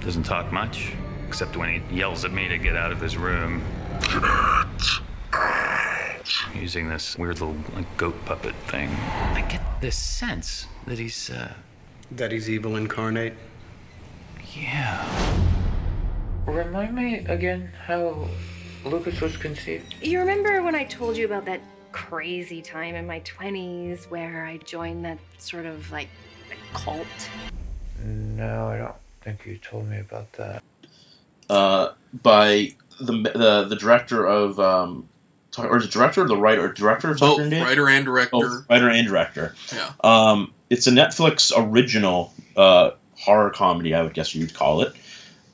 Speaker 9: Doesn't talk much, except when he yells at me to get out of his room. using this weird little like, goat puppet thing. I get this sense that he's, uh,
Speaker 5: That he's evil incarnate.
Speaker 9: yeah. Remind me again how Lucas was conceived?
Speaker 10: You remember when I told you about that crazy time in my 20s where I joined that sort of like cult?
Speaker 9: No, I don't think you told me about that.
Speaker 1: uh, by the the the director of um, or the director or the writer director of
Speaker 2: Both
Speaker 1: Tucker and Dale?
Speaker 2: writer and director.
Speaker 1: Both writer and director.
Speaker 2: Yeah.
Speaker 1: Um, it's a Netflix original uh, horror comedy, I would guess you'd call it.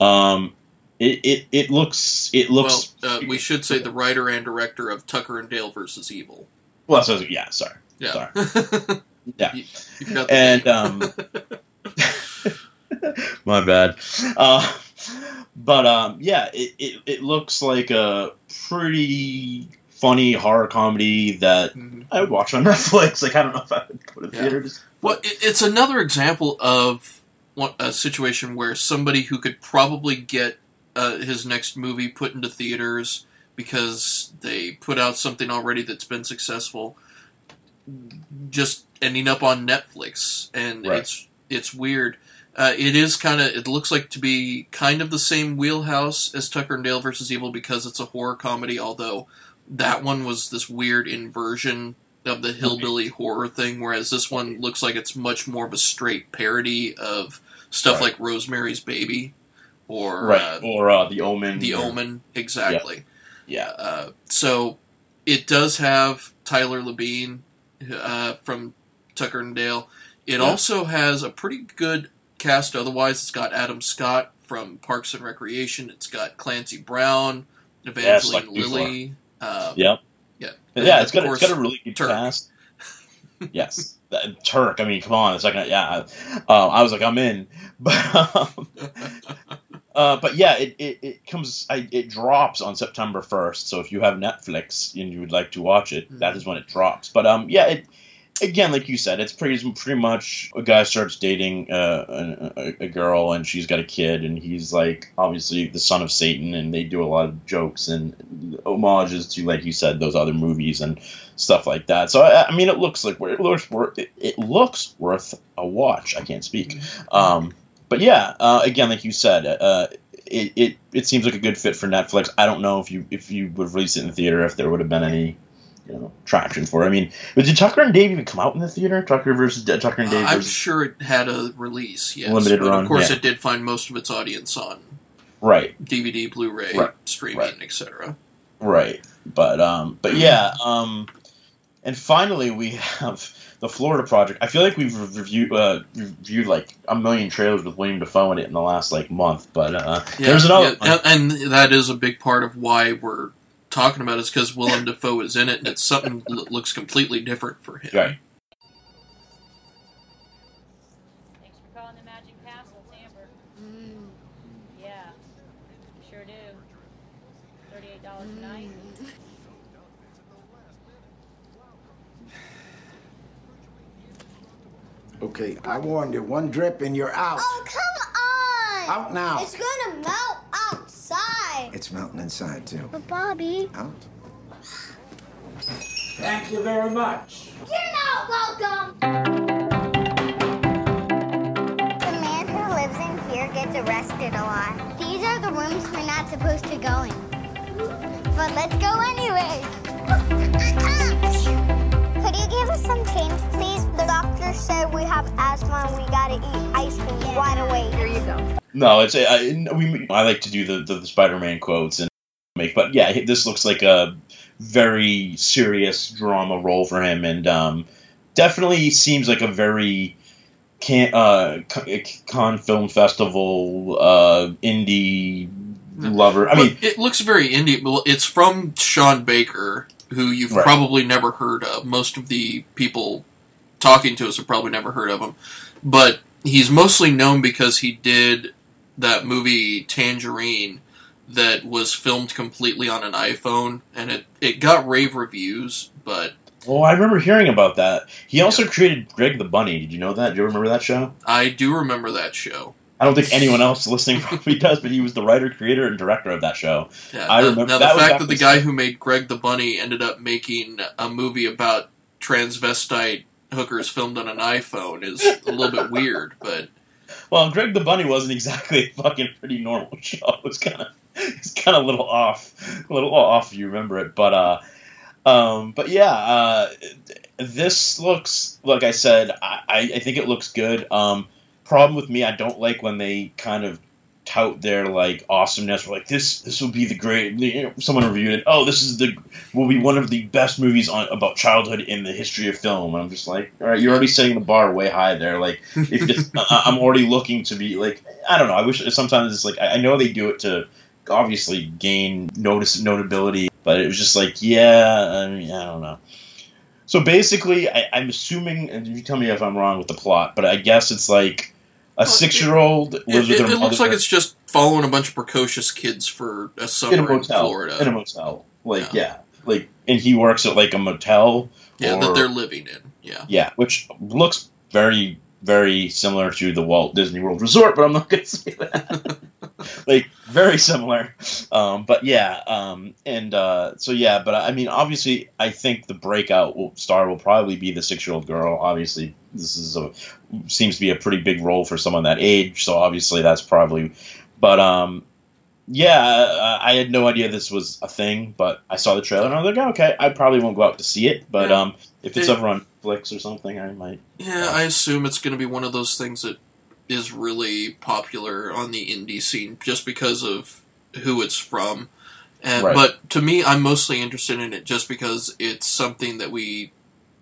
Speaker 1: Um, it, it, it looks it
Speaker 2: Well,
Speaker 1: looks
Speaker 2: uh, we should say the writer and director of Tucker and Dale versus Evil.
Speaker 1: well. So yeah, sorry,
Speaker 2: Yeah.
Speaker 1: sorry, yeah,
Speaker 2: You, you forgot the
Speaker 1: and um, my bad. Uh, but um, yeah, it, it it looks like a pretty funny horror comedy that
Speaker 2: Mhm.
Speaker 1: I would watch on Netflix. Like I don't know if I would go to
Speaker 2: Yeah.
Speaker 1: theaters.
Speaker 2: Well, it, it's another example of a situation where somebody who could probably get uh, his next movie put into theaters because they put out something already that's been successful, just ending up on Netflix, and
Speaker 1: Right.
Speaker 2: it's it's weird. Uh, it is kind of. It looks like to be kind of the same wheelhouse as Tucker and Dale versus Evil because it's a horror comedy. Although that one was this weird inversion of the hillbilly horror thing, whereas this one looks like it's much more of a straight parody of stuff
Speaker 1: Right.
Speaker 2: like Rosemary's Baby or
Speaker 1: right
Speaker 2: uh,
Speaker 1: or uh, the Omen.
Speaker 2: The
Speaker 1: or-
Speaker 2: Omen. Exactly.
Speaker 1: Yeah,
Speaker 2: Uh, so it does have Tyler Labine uh, from Tucker and Dale. It
Speaker 1: Yeah.
Speaker 2: also has a pretty good cast. Otherwise, it's got Adam Scott from Parks and Recreation. It's got Clancy Brown,
Speaker 1: Yes, like
Speaker 2: Evangeline. Lilly. Um. Yeah.
Speaker 1: Yeah,
Speaker 2: And
Speaker 1: it's got
Speaker 2: course,
Speaker 1: it's got a really good
Speaker 2: Turk.
Speaker 1: cast. yes, Turk. I mean, come on, it's like a, yeah. Uh, I was like, I'm in, but um, uh, but yeah, it, it, it comes I, it drops on September first. So if you have Netflix and you would like to watch it, that is when it drops. But um, yeah, it again, like you said, it's pretty pretty much a guy starts dating uh, a, a, girl and she's got a kid and he's like obviously the son of Satan and they do a lot of jokes and homages to like you said those other movies and stuff like that. So I, I mean, it looks like it looks worth it, it looks worth a watch. I can't speak, um, but yeah, uh, again, like you said. Uh, it, it, it seems like a good fit for Netflix. I don't know if you if you would release it in the theater if there would have been any you know traction for it. I mean, but did Tucker and Dave even come out in the theater? Tucker versus Tucker and Dave
Speaker 2: I'm sure it had a release, yes.
Speaker 1: Limited
Speaker 2: but
Speaker 1: run,
Speaker 2: of course,
Speaker 1: yeah.
Speaker 2: it did find most of its audience on
Speaker 1: right,
Speaker 2: DVD, Blu-ray,
Speaker 1: Right,
Speaker 2: streaming,
Speaker 1: right.
Speaker 2: etc.
Speaker 1: right. But um, but yeah. Um, and finally we have the Florida Project. I feel like we've reviewed uh, reviewed like a million trailers with Willem Dafoe in it in the last like month. But uh, there's another.
Speaker 2: yeah,
Speaker 1: one.
Speaker 2: and that is a big part of why we're talking about it, is because Willem Dafoe is in it, and it's something that looks completely different for him.
Speaker 1: Right.
Speaker 11: Thanks for calling the Magic Castle, Amber. Mm. Yeah, sure do. Thirty-eight dollars a night.
Speaker 12: Okay, I warned you. One drip and you're out.
Speaker 13: Oh, come on!
Speaker 12: Out now.
Speaker 13: It's gonna melt outside.
Speaker 12: It's melting inside, too.
Speaker 13: But Bobby,
Speaker 12: Out.
Speaker 13: thank you very much. You're not welcome. The man who lives in here gets arrested a lot. These are the rooms we're not supposed to go in. But let's go anyway. Could you give us some change, please? The doctor said we have asthma and we gotta eat ice cream right away. Here you go.
Speaker 1: No, it's I, we. I like to do the, the, the Spider-Man quotes and make, but yeah, this looks like a very serious drama role for him, and um, definitely seems like a very can uh Con- con film festival uh indie lover. I
Speaker 2: Well,
Speaker 1: mean,
Speaker 2: it looks very indie. Well, it's from Sean Baker, who you've
Speaker 1: Right.
Speaker 2: probably never heard of. Most of the people talking to us have probably never heard of him, but he's mostly known because he did that movie Tangerine that was filmed completely on an iPhone, and it it got rave reviews, but
Speaker 1: oh, I remember hearing about that. He also created Greg the Bunny. Did you know that? Do you remember that show?
Speaker 2: I do remember that show.
Speaker 1: I don't think anyone else listening probably does, but he was the writer, creator, and director of that show.
Speaker 2: Yeah,
Speaker 1: I
Speaker 2: now-
Speaker 1: remember
Speaker 2: now
Speaker 1: that
Speaker 2: the
Speaker 1: was
Speaker 2: fact that the guy who made Greg the Bunny ended up making a movie about transvestite hookers filmed on an iPhone is a little bit weird, but
Speaker 1: Well, Greg the Bunny wasn't exactly a fucking pretty normal show. It was kind of, it's kind of a little off, a little off if you remember it. But, uh, um, but yeah, uh, this looks like I said. I I think it looks good. Um, problem with me, I don't like when they kind of tout their like awesomeness. We're like this, this will be the great. You know, someone reviewed it. Oh, this is the will be one of the best movies on about childhood in the history of film. And I'm just like, all right, you're already setting the bar way high there. Like, if it's, I- I'm already looking to be like, I don't know. I wish sometimes it's like I I know they do it to obviously gain notice notability, but it was just like, yeah, I, mean, I don't know. So basically, I, I'm assuming, and you tell me if I'm wrong with the plot, but I guess it's like a six year old
Speaker 2: it,
Speaker 1: lives with
Speaker 2: it-
Speaker 1: her
Speaker 2: it looks like it's just following a bunch of precocious kids for a summer
Speaker 1: in a
Speaker 2: in,
Speaker 1: motel.
Speaker 2: Florida.
Speaker 1: In a motel, like yeah. like and he works at like a motel.
Speaker 2: yeah,
Speaker 1: or-
Speaker 2: that they're living in. Yeah.
Speaker 1: yeah, which looks very very similar to the Walt Disney World Resort, but I'm not going to say that. like very similar, um, but yeah, um, and uh, so yeah, but I mean, obviously, I think the breakout will, star will probably be the six year old girl. Obviously, this is a seems to be a pretty big role for someone that age, so obviously that's probably, but um. Yeah, I I had no idea this was a thing, but I saw the trailer and I was like, oh, okay, I probably won't go out to see it, but
Speaker 2: Yeah.
Speaker 1: um, if it's
Speaker 2: It-
Speaker 1: ever on Netflix or something, I might.
Speaker 2: Yeah, I assume it's going to be one of those things that is really popular on the indie scene just because of who it's from. And,
Speaker 1: Right.
Speaker 2: But to me, I'm mostly interested in it just because it's something that we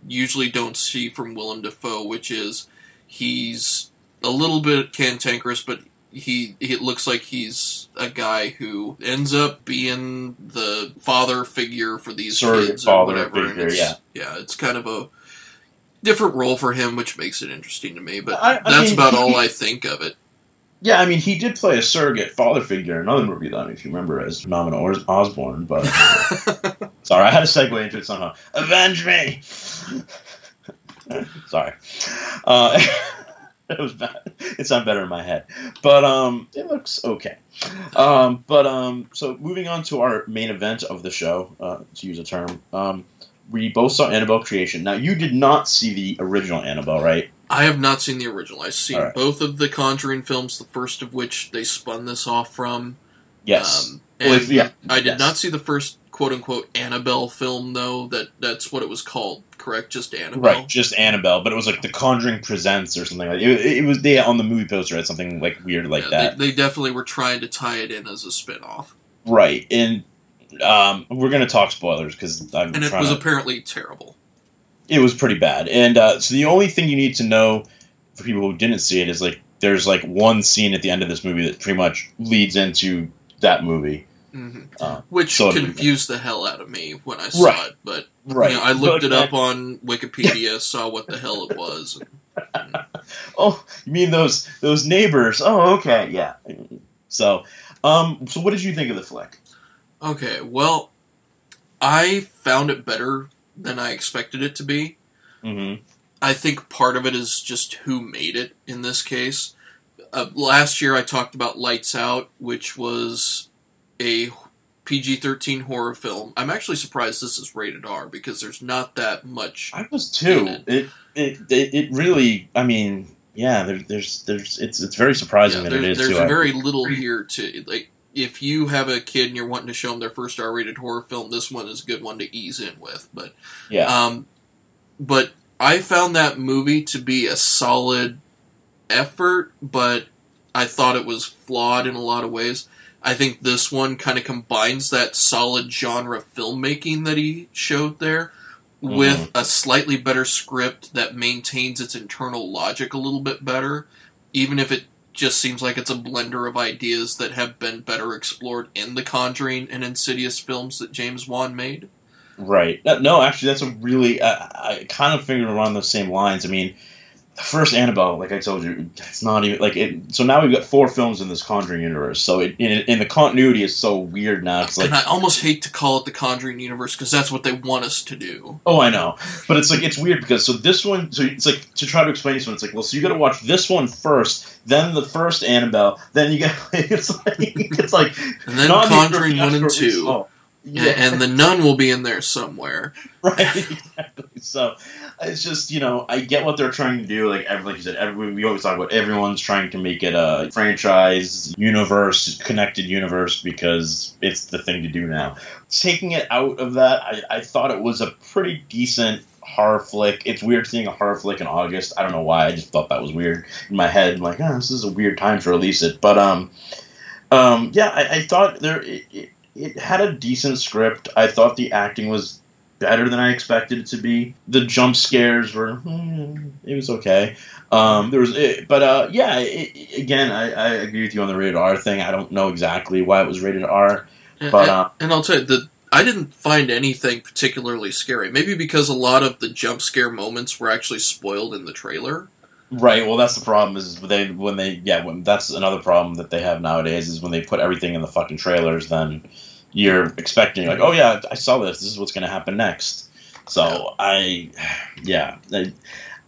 Speaker 2: usually don't see from Willem Dafoe, which is he's a little bit cantankerous, but he it looks like he's a guy who ends up being the father figure for these
Speaker 1: Surrogate
Speaker 2: kids or whatever. and
Speaker 1: figure,
Speaker 2: it's,
Speaker 1: yeah.
Speaker 2: yeah, it's kind of a different role for him, which makes it interesting to me. But
Speaker 1: I- I
Speaker 2: that's
Speaker 1: mean,
Speaker 2: about
Speaker 1: he-
Speaker 2: all I think of it.
Speaker 1: Yeah, I mean, he did play a surrogate father figure in another movie, though, if you remember, as Norman Os- Osborn. But sorry, I had to segue into it somehow. Avenge me! sorry, uh, it was bad. It sounded better in my head, but um, it looks okay. Um, but um, so moving on to our main event of the show, uh, to use a term, um, we both saw Annabelle Creation. Now, you did not see the original Annabelle, right?
Speaker 2: I have not seen the original. I've seen
Speaker 1: right.
Speaker 2: both of the Conjuring films, the first of which they spun this off from.
Speaker 1: Yes.
Speaker 2: Um,
Speaker 1: Well, yeah,
Speaker 2: I did
Speaker 1: yes.
Speaker 2: not see the first quote unquote Annabelle film though. That that's what it was called, correct? Just Annabelle.
Speaker 1: Right, just Annabelle, but it was like The Conjuring Presents or something like it. It was they on the movie poster had something like weird like
Speaker 2: Yeah,
Speaker 1: that.
Speaker 2: They, they definitely were trying to tie it in as a spin-off.
Speaker 1: right, and um, we're gonna talk spoilers because I'm
Speaker 2: And it was
Speaker 1: to-
Speaker 2: apparently terrible.
Speaker 1: it was pretty bad. And uh, so the only thing you need to know for people who didn't see it is like there's like one scene at the end of this movie that pretty much leads into that movie.
Speaker 2: hmm
Speaker 1: Uh,
Speaker 2: Which
Speaker 1: so-
Speaker 2: confused the hell out of me when I saw
Speaker 1: Right.
Speaker 2: it. But
Speaker 1: Right.
Speaker 2: you know, I looked
Speaker 1: But
Speaker 2: it up on Wikipedia, saw what the hell it was.
Speaker 1: Oh, you mean those those neighbors? Oh, okay, yeah. So, um, so what did you think of the flick?
Speaker 2: Okay, well, I found it better than I expected it to be.
Speaker 1: Mm-hmm.
Speaker 2: I think part of it is just who made it in this case. Uh, last year I talked about Lights Out, which was a PG 13 horror film. I'm actually surprised this is rated R because there's not that much.
Speaker 1: I was too. It it it, it really. I mean, yeah. There, there's there's it's it's very surprising that it is
Speaker 2: there's
Speaker 1: too.
Speaker 2: Very little here to like. If you have a kid and you're wanting to show them their first R-rated horror film, this one is a good one to ease in with. But
Speaker 1: Yeah.
Speaker 2: um, but I found that movie to be a solid effort, but I thought it was flawed in a lot of ways. I think this one kind of combines that solid genre filmmaking that he showed there with a slightly better script that maintains its internal logic a little bit better, even if it just seems like it's a blender of ideas that have been better explored in the Conjuring and Insidious films that James Wan made.
Speaker 1: Right. No, actually, that's a really. I I kind of figured around those same lines. I mean, first Annabelle, like I told you, it's not even like it. So now we've got four films in this Conjuring universe. So it, in, in the continuity is so weird now. It's like
Speaker 2: and I almost hate to call it the Conjuring universe because that's what they want us to do.
Speaker 1: Oh, I know, but it's like it's weird because so this one, so it's like to try to explain this one, it's like well, so you got to watch this one first, then the first Annabelle, then you get it's like it's like
Speaker 2: And then Conjuring one and two.
Speaker 1: oh,
Speaker 2: A- and the nun will be in there somewhere.
Speaker 1: right exactly. So it's just you know I get what they're trying to do. Like every, like you said, every, we always talk about everyone's trying to make it a franchise universe, connected universe because it's the thing to do now. Taking it out of that, I, I thought it was a pretty decent horror flick. It's weird seeing a horror flick in August. I don't know why. I just thought that was weird in my head. I'm like, oh, this is a weird time to release it. But um, um, yeah, I, I thought there it, it, it had a decent script. I thought the acting was better than I expected it to be. The jump scares were, hmm, it was okay. Um, there was, it, but uh, yeah, it, again, I, I agree with you on the rated R thing. I don't know exactly why it was rated R, but
Speaker 2: and-
Speaker 1: uh,
Speaker 2: and I'll tell you the I didn't find anything particularly scary. Maybe because a lot of the jump scare moments were actually spoiled in the trailer.
Speaker 1: Right. Well, that's the problem. Is they when they yeah when that's another problem that they have nowadays is when they put everything in the fucking trailers. Then you're expecting like, oh yeah, I saw this. This is what's going to happen next. So I, yeah, I,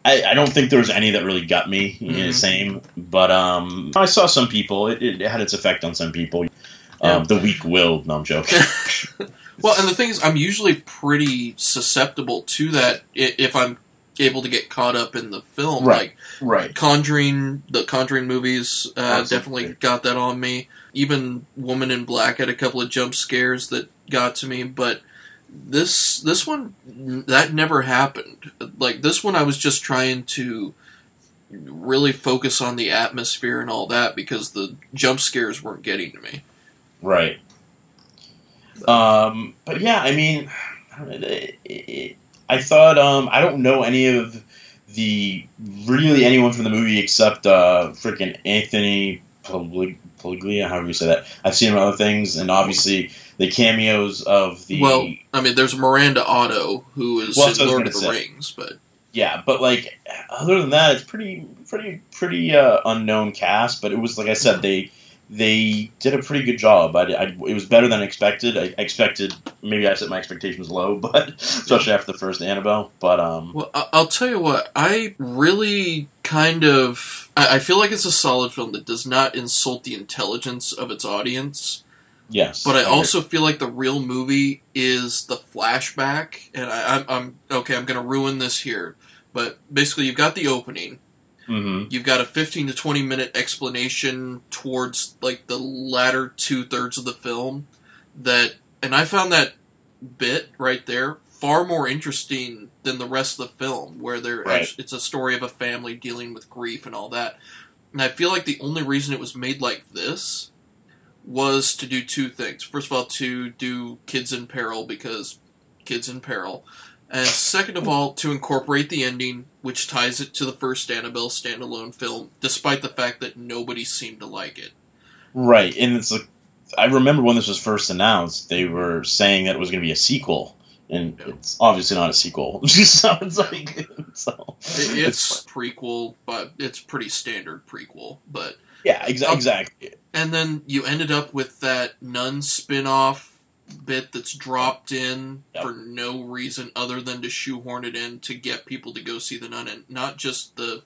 Speaker 1: I don't think there was any that really got me. you know. Same, but um, I saw some people. It, it had its effect on some people.
Speaker 2: Yeah.
Speaker 1: Um, the weak will. No, I'm joking.
Speaker 2: Well, and the thing is, I'm usually pretty susceptible to that if I'm able to get caught up in the film.
Speaker 1: Right,
Speaker 2: Like
Speaker 1: right.
Speaker 2: Conjuring, the Conjuring movies uh, definitely got that on me. Even Woman in Black had a couple of jump scares that got to me, but this this one that never happened. Like this one, I was just trying to really focus on the atmosphere and all that because the jump scares weren't getting to me.
Speaker 1: Right. Um, but yeah, I mean, I thought um, I don't know any of the really anyone from the movie except uh, freaking Anthony Pagli- Paglia, however you say that. I've seen him other things, and obviously the cameos of the
Speaker 2: Well, I mean, there's Miranda Otto who is
Speaker 1: Well, that's
Speaker 2: in
Speaker 1: what I was
Speaker 2: Lord of the
Speaker 1: say.
Speaker 2: Rings, but
Speaker 1: yeah, but like other than that, it's pretty pretty pretty uh, unknown cast. But it was like I said, they they did a pretty good job. I, I it was better than expected. I, I expected maybe I set my expectations low, but especially after the first Annabelle. But um,
Speaker 2: Well, I- I'll tell you what. I really kind of. I I feel like it's a solid film that does not insult the intelligence of its audience.
Speaker 1: yes,
Speaker 2: But I
Speaker 1: agree.
Speaker 2: also feel like the real movie is the flashback, and I, I'm, I'm okay. I'm going to ruin this here, but basically, you've got the opening.
Speaker 1: Mhm.
Speaker 2: You've got a 15 to 20 minute explanation towards like the latter two thirds of the film. That, and I found that bit right there far more interesting than the rest of the film, where there
Speaker 1: Right.
Speaker 2: it's a story of a family dealing with grief and all that. And I feel like the only reason it was made like this was to do two things. First of all, to do kids in peril because kids in peril, and second of all, to incorporate the ending, which ties it to the first Annabelle standalone film, despite the fact that nobody seemed to like it.
Speaker 1: right, and it's like I remember when this was first announced, they were saying that it was going to be a sequel. And it's obviously not a sequel, so it's like so.
Speaker 2: It- It's prequel, but it's pretty standard prequel. But
Speaker 1: yeah, exa- oh. exactly.
Speaker 2: and then you ended up with that nun spin-off bit that's dropped in for no reason other than to shoehorn it in to get people to go see the nun and not just the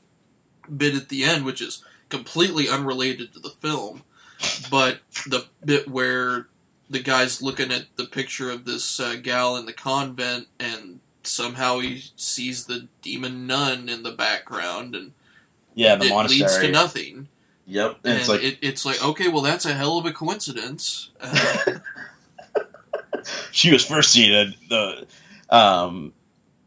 Speaker 2: bit at the end which is completely unrelated to the film but the bit where the guy's looking at the picture of this uh, gal in the convent and somehow he sees the demon nun in the background and
Speaker 1: Yeah, the
Speaker 2: it leads to nothing.
Speaker 1: Yep, and
Speaker 2: and
Speaker 1: it's like
Speaker 2: it, it's like okay, well, that's a hell of a coincidence. Uh,
Speaker 1: she was first seen at the um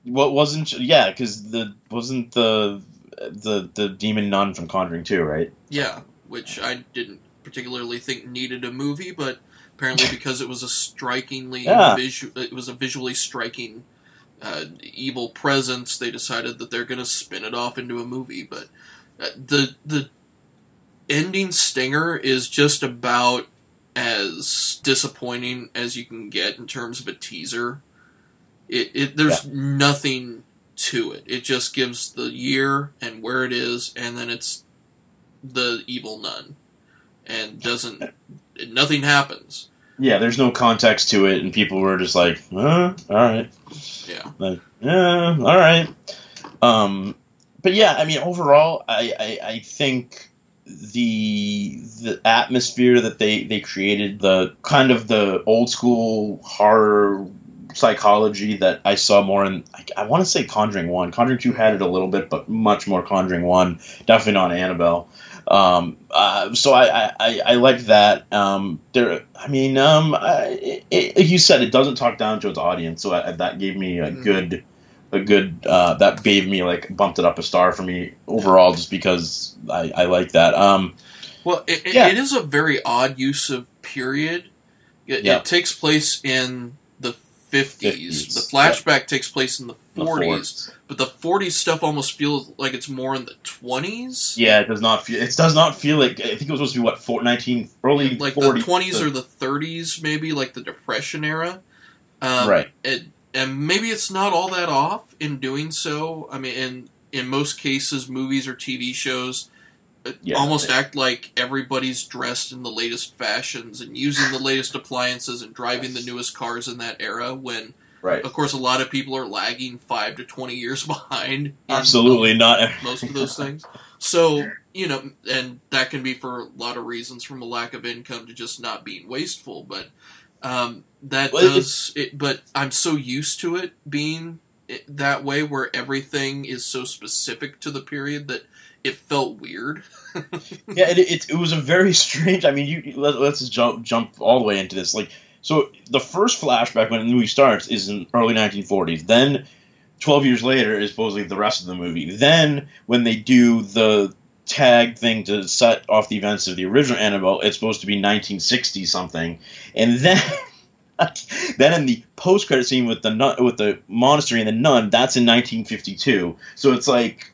Speaker 1: what wasn't yeah because the wasn't the the the demon nun from conjuring 2 right
Speaker 2: yeah, which I didn't particularly think needed a movie, but apparently because it was a strikingly
Speaker 1: Yeah.
Speaker 2: visu- it was a visually striking uh, evil presence, they decided that they're going to spin it off into a movie. But uh, the the ending stinger is just about as disappointing as you can get in terms of a teaser. It, it there's nothing to it. It just gives the year and where it is, and then it's the evil nun, and doesn't nothing happens.
Speaker 1: Yeah, there's no context to it, and people were just like, uh, all right.
Speaker 2: Yeah.
Speaker 1: Like, yeah, all right. Um, but yeah, I mean, overall, I, I, I think the the atmosphere that they they created, the kind of the old school horror psychology that I saw more in, I, I want to say Conjuring One. Conjuring Two had it a little bit, but much more Conjuring One. Definitely not Annabelle. Um, uh, so I, I, I, like that. Um, there, I mean, um, I, it, it, you said it doesn't talk down to its audience, so I, that gave me a good, a good, uh, that gave me like bumped it up a star for me overall, just because I, I like that. Um,
Speaker 2: Well, it, it-
Speaker 1: Yeah.
Speaker 2: it is a very odd use of period. It,
Speaker 1: Yeah.
Speaker 2: it takes place in the 50s.
Speaker 1: 50s,
Speaker 2: The flashback takes place in the 40s, but the 40s stuff almost feels like it's more in the 20s.
Speaker 1: yeah, it does not feel. It does not feel like. I think it was supposed to be what four, 19, early
Speaker 2: Like
Speaker 1: 40s,
Speaker 2: the 20s or the 30s, maybe, like the Depression era. Um,
Speaker 1: Right.
Speaker 2: It, and maybe it's not all that off in doing so. I mean, in, in most cases, movies or TV shows uh,
Speaker 1: Yeah,
Speaker 2: almost
Speaker 1: they-
Speaker 2: act like everybody's dressed in the latest fashions and using the latest appliances and driving the newest cars in that era when
Speaker 1: Right.
Speaker 2: of course a lot of people are lagging 5 to 20 years behind in
Speaker 1: Absolutely not.
Speaker 2: most of those things so you know and that can be for a lot of reasons from a lack of income to just not being wasteful but um, that
Speaker 1: Well,
Speaker 2: does it but i'm so used to it being that way where everything is so specific to the period that it felt weird
Speaker 1: yeah, it, it, it was a very strange. I mean, you let, let's just jump jump all the way into this. Like, so the first flashback when the movie starts is in early 1940s. Then, 12 years later is supposedly the rest of the movie. Then, when they do the tag thing to set off the events of the original Annabelle, it's supposed to be 1960 something, and then. then in the post credit scene with the nun, with the monastery and the nun, that's in 1952. So it's like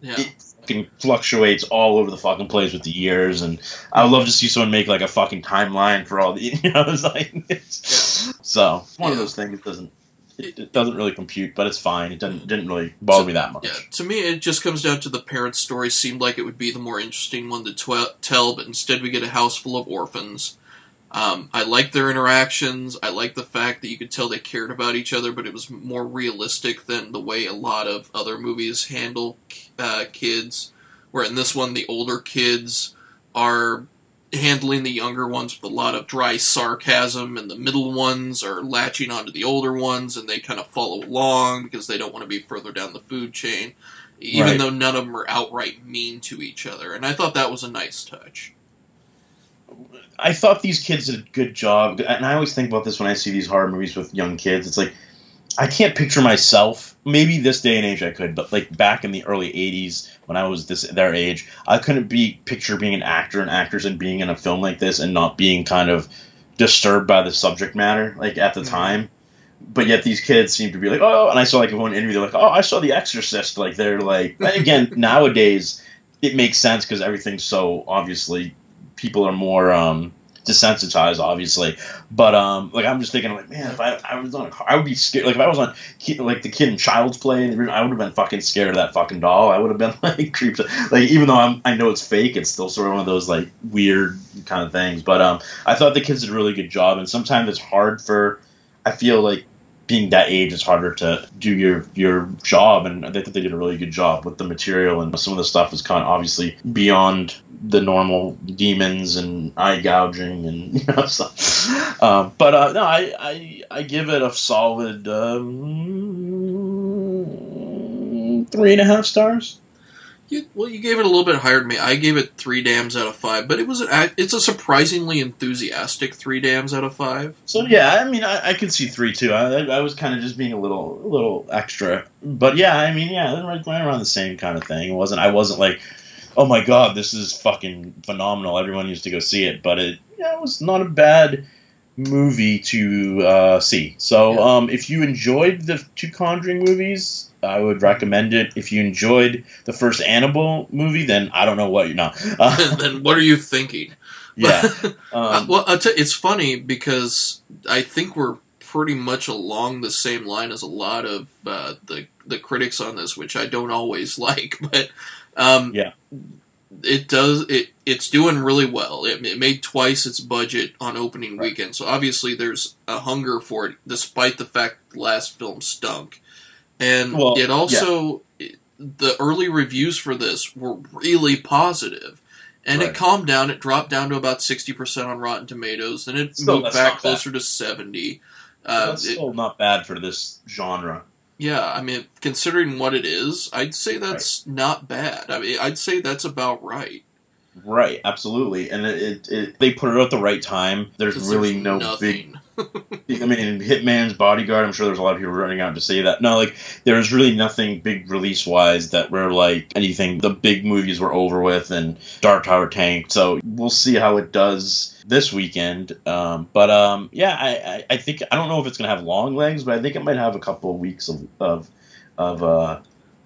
Speaker 2: yeah
Speaker 1: it fucking fluctuates all over the fucking place with the years, and I would love to see someone make like a fucking timeline for all the, you know, it's like, it's, so it's one of those things. It doesn't, it, it doesn't really compute, but it's fine. It didn't mm. didn't really bother me that much.
Speaker 2: Yeah, to me, it just comes down to the parents' story. Seemed like it would be the more interesting one to tw- tell, but instead we get a house full of orphans. Um, I like their interactions. I like the fact that you could tell they cared about each other, but it was more realistic than the way a lot of other movies handle uh, kids. Where in this one, the older kids are handling the younger ones with a lot of dry sarcasm, and the middle ones are latching onto the older ones, and they kind of follow along because they don't want to be further down the food chain, even
Speaker 1: Right.
Speaker 2: though none of them are outright mean to each other. And I thought that was a nice touch.
Speaker 1: I thought these kids did a good job, and I always think about this when I see these horror movies with young kids. It's like I can't picture myself. Maybe this day and age I could, but like back in the early '80s when I was this their age, I couldn't be picture being an actor and actors and being in a film like this and not being kind of disturbed by the subject matter like at the mm-hmm. time. But yet these kids seem to be like, oh, and I saw like one interview, they're like, oh, I saw The Exorcist. Like they're like, again, nowadays it makes sense because everything's so obviously people are more um, desensitized, obviously. But um, like I'm just thinking, like, man, if I, I was on, a car, I would be scared. Like if I was on, like the kid in Child's Play, I would have been fucking scared of that fucking doll. I would have been like creeped. Like even though I'm, I know it's fake, it's still sort of one of those like weird kind of things. But um, I thought the kids did a really good job, and sometimes it's hard for. I feel like being that age, it's harder to do your your job, and I think that they did a really good job with the material, and some of the stuff is kind of obviously beyond the normal demons and eye gouging and you know stuff. Um, but uh, no, I, I I give it a solid um, three and a half stars.
Speaker 2: You, well, you gave it a little bit higher than me. I gave it three damns out of five, but it was an, it's a surprisingly enthusiastic three damns out of five.
Speaker 1: So yeah, I mean, I, I could see three too. I, I was kind of just being a little, a little extra, but yeah, I mean, yeah, right, right around the same kind of thing. It wasn't, I wasn't like, oh my god, this is fucking phenomenal. Everyone needs to go see it, but it, yeah, it was not a bad movie to uh, see. So um, if you enjoyed the two Conjuring movies. I would recommend it. If you enjoyed the first Annabelle movie, then I don't know what you're not. Uh,
Speaker 2: then what are you thinking?
Speaker 1: yeah.
Speaker 2: Uh,
Speaker 1: Um,
Speaker 2: well, I'll it's funny because I think we're pretty much along the same line as a lot of uh, the the critics on this, which I don't always like. But um,
Speaker 1: yeah,
Speaker 2: it does it. It's doing really well. It, it made twice its budget on opening weekend, so obviously there's a hunger for it, despite the fact the last film stunk. And
Speaker 1: Well,
Speaker 2: it also the early reviews for this were really positive. And
Speaker 1: Right.
Speaker 2: it calmed down. It dropped down to about sixty percent on Rotten Tomatoes. Then it
Speaker 1: Still,
Speaker 2: moved back
Speaker 1: not bad.
Speaker 2: closer to seventy. Uh,
Speaker 1: That's
Speaker 2: it-
Speaker 1: still not bad for this genre.
Speaker 2: Yeah, I mean, considering what it is, I'd say that's not bad. I mean, I'd say that's about right.
Speaker 1: Right, absolutely, and it, it, it they put it out at the right time. There's really
Speaker 2: there's
Speaker 1: no
Speaker 2: nothing.
Speaker 1: big. I mean, Hitman's Bodyguard, I'm sure there's a lot of people running out to say that. No, like there's really nothing big release wise that were like anything. The big movies were over with, and Dark Tower tanked. So we'll see how it does this weekend. Um, but um, yeah, I, I, I think I don't know if it's gonna have long legs, but I think it might have a couple of weeks of of, of uh,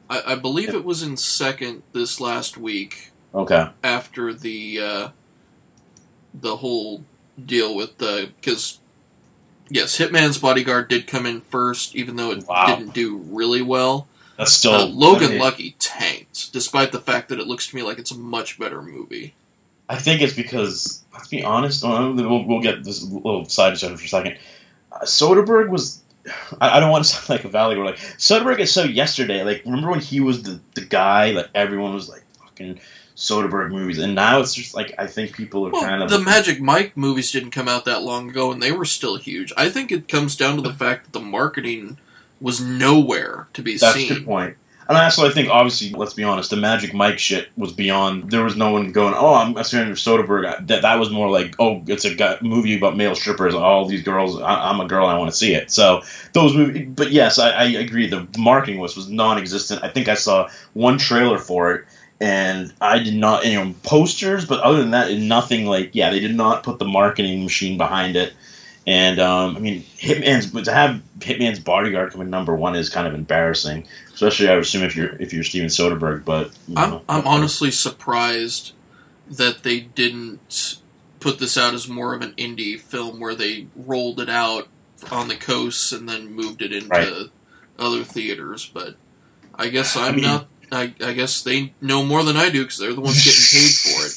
Speaker 2: I, I believe it was in second this last week
Speaker 1: okay.
Speaker 2: after the uh, the whole deal with the because yes, Hitman's Bodyguard did come in first, even though it
Speaker 1: Wow.
Speaker 2: didn't do really well.
Speaker 1: That's still
Speaker 2: Uh, Logan
Speaker 1: I mean,
Speaker 2: Lucky tanked, despite the fact that it looks to me like it's a much better movie.
Speaker 1: I think it's because, let's be honest, uh, we'll, we'll get this little side discussion for a second. Uh, Soderbergh was, I, I don't want to sound like a valley where like, Soderbergh is so yesterday. Like, remember when he was the, the guy, like, everyone was like, fucking Soderbergh movies. And now it's just like, I think people are kind of.
Speaker 2: The Magic Mike movies didn't come out that long ago, and they were still huge. I think it comes down to the fact that the marketing was nowhere to be seen.
Speaker 1: That's a good point. And also, I think, obviously, let's be honest, the Magic Mike shit was beyond. There was no one going, "Oh, I'm a fan of Soderbergh." That that was more like, "Oh, it's a movie about male strippers. All these girls. I, I'm a girl. I want to see it." So those movies. But yes, I, I agree. The marketing was was non-existent. I think I saw one trailer for it, and I did not, you know, posters. But other than that, nothing like. Yeah, they did not put the marketing machine behind it. And um, I mean, Hitman's to have Hitman's bodyguard come in number one is kind of embarrassing, especially I would assume if you're if you're Steven Soderbergh. But
Speaker 2: I'm,
Speaker 1: know,
Speaker 2: I'm honestly surprised that they didn't put this out as more of an indie film where they rolled it out on the coasts and then moved it into
Speaker 1: Right.
Speaker 2: other theaters. But I guess I'm
Speaker 1: I mean-
Speaker 2: not. I, I guess they know more than I do because they're the ones getting paid for it.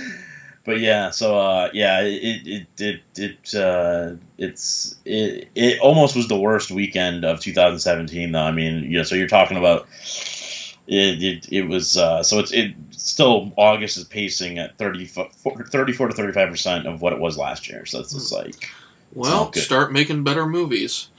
Speaker 2: But
Speaker 1: but yeah, so uh, yeah, it it it it uh, it's it it almost was the worst weekend of 2017 though. I mean, you know, so you're talking about it it, it was uh, so it's it still August is pacing at 30, 34 to 35 percent of what it was last year. So it's just like
Speaker 2: well, start making better movies.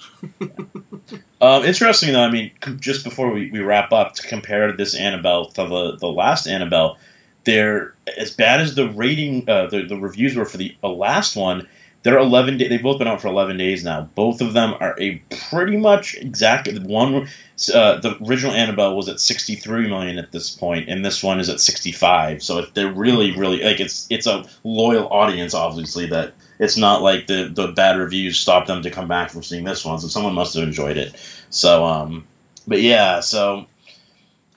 Speaker 1: Um, interesting though. I mean, just before we, we wrap up, to compare this Annabelle to the the last Annabelle, they're as bad as the rating, uh, the the reviews were for the last one. They're eleven. Day, they've both been out for eleven days now. Both of them are a pretty much exact one. Uh, the original Annabelle was at sixty three million at this point, and this one is at sixty five. So it- they're really, really like it's it's a loyal audience. Obviously, that it's not like the the bad reviews stopped them to come back from seeing this one. So someone must have enjoyed it. So um, but yeah, so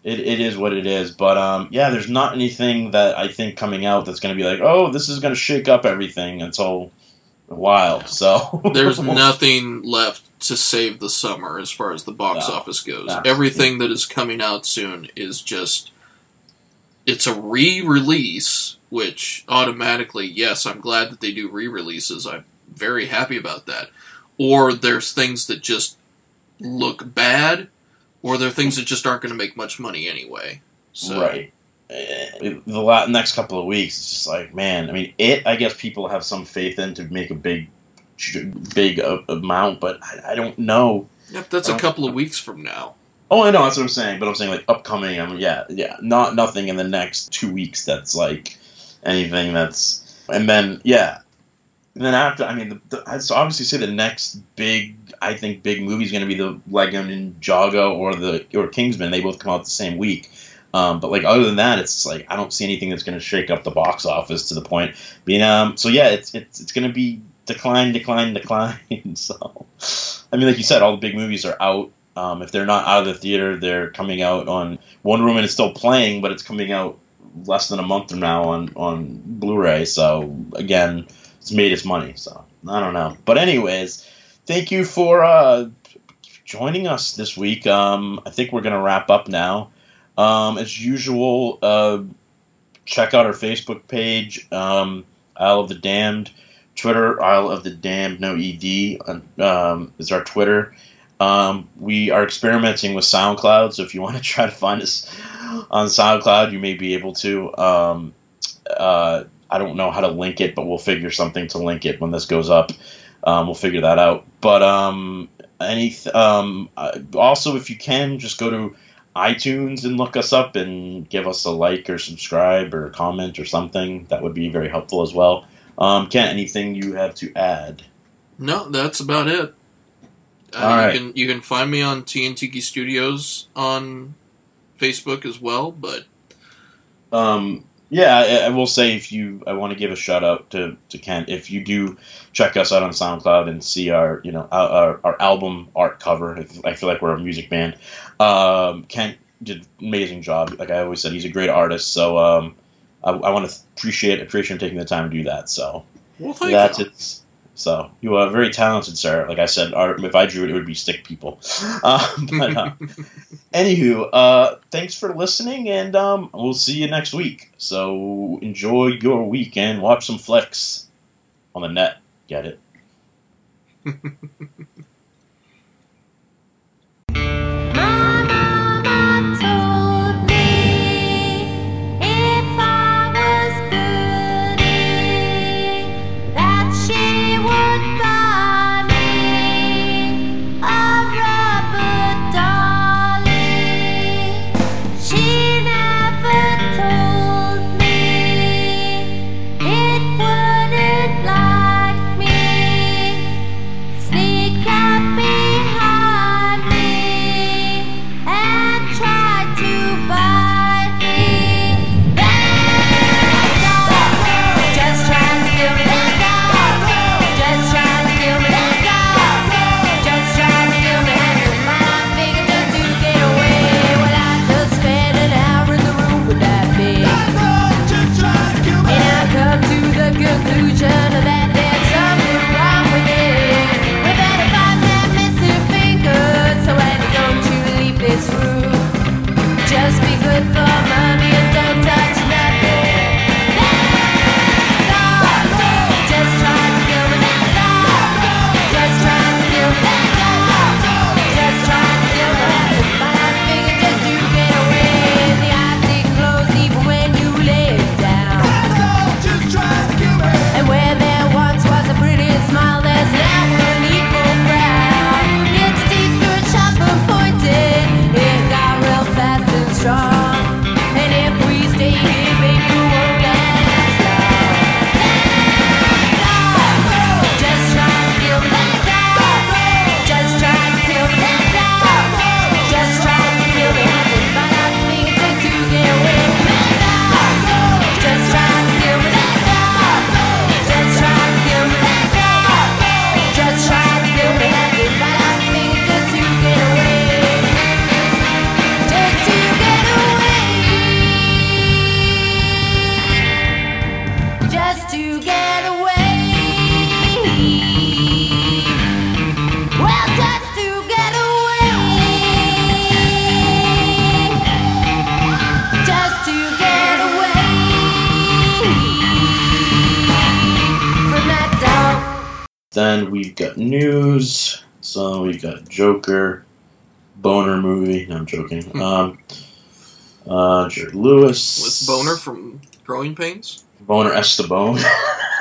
Speaker 1: it, it is what it is. But um, yeah, there's not anything that I think coming out that's going to be like, oh, this is going to shake up everything until a while. So
Speaker 2: There's nothing left to save the summer as far as the box
Speaker 1: No,
Speaker 2: office goes.
Speaker 1: no.
Speaker 2: Everything that is coming out soon is just it's a re-release, which automatically, yes, I'm glad that they do re-releases. I'm very happy about that. Or there's things that just look bad, or there are things that just aren't going to make much money anyway. So,
Speaker 1: Right. Eh, The next couple of weeks, it's just like, man. I mean, it. I guess people have some faith in to make a big, big uh, amount, but I, I don't know.
Speaker 2: Yep, that's a couple of weeks from now.
Speaker 1: Oh, I know that's what I'm saying, but I'm saying like upcoming. I mean, yeah, yeah, not nothing in the next two weeks that's like anything that's, and then yeah, and then after, I mean, the, the, I'd obviously say the next big, I think big movie is going to be the Lego Ninjago or the or Kingsman. They both come out the same week. Um, but like other than that, it's like I don't see anything that's going to shake up the box office to the point. Um, so yeah, it's it's it's going to be decline, decline, decline. so, I mean, like you said, all the big movies are out. Um, if they're not out of the theater, they're coming out on Wonder Woman is still playing, but it's coming out less than a month from now on on Blu-ray. So again, it's made its money. So
Speaker 4: I don't know. But anyways, thank you for uh, joining us this week. Um, I think we're gonna wrap up now. Um, as usual, uh, check out our Facebook page, um, Aisle of the Damned. Twitter, Aisle of the Damned, no ED, um, is our Twitter. Um, we are experimenting with SoundCloud, so if you want to try to find us on SoundCloud, you may be able to. Um, uh, I don't know how to link it, but we'll figure something to link it when this goes up. Um, we'll figure that out. But um, any um, uh, also, if you can, just go to iTunes and look us up and give us a like or subscribe or comment or something. That would be very helpful as well. Um, Kent, anything you have to add?
Speaker 2: No, that's about it. Uh,
Speaker 4: All right.
Speaker 2: You can you can find me on TNTiki Studios on Facebook as well, but
Speaker 4: Um, yeah, I, I will say if you, I want to give a shout out to, to Kent. If you do check us out on SoundCloud and see our, you know, our, our, album art cover, I feel like we're a music band. Um, Kent did an amazing job. Like I always said, he's a great artist. So um, I, I want to appreciate appreciate him taking the time to do that. So
Speaker 2: well,
Speaker 4: that's
Speaker 2: you.
Speaker 4: it. So you are very talented, sir. Like I said, if I drew it, it would be stick people. Um, but uh, anywho, uh, thanks for listening, and um, we'll see you next week. So enjoy your week and Watch some flicks on the net. Get it? Boner movie. No, I'm joking. Um, uh, Jared Lewis.
Speaker 2: with Boner from Growing Pains.
Speaker 4: Boner Stabone.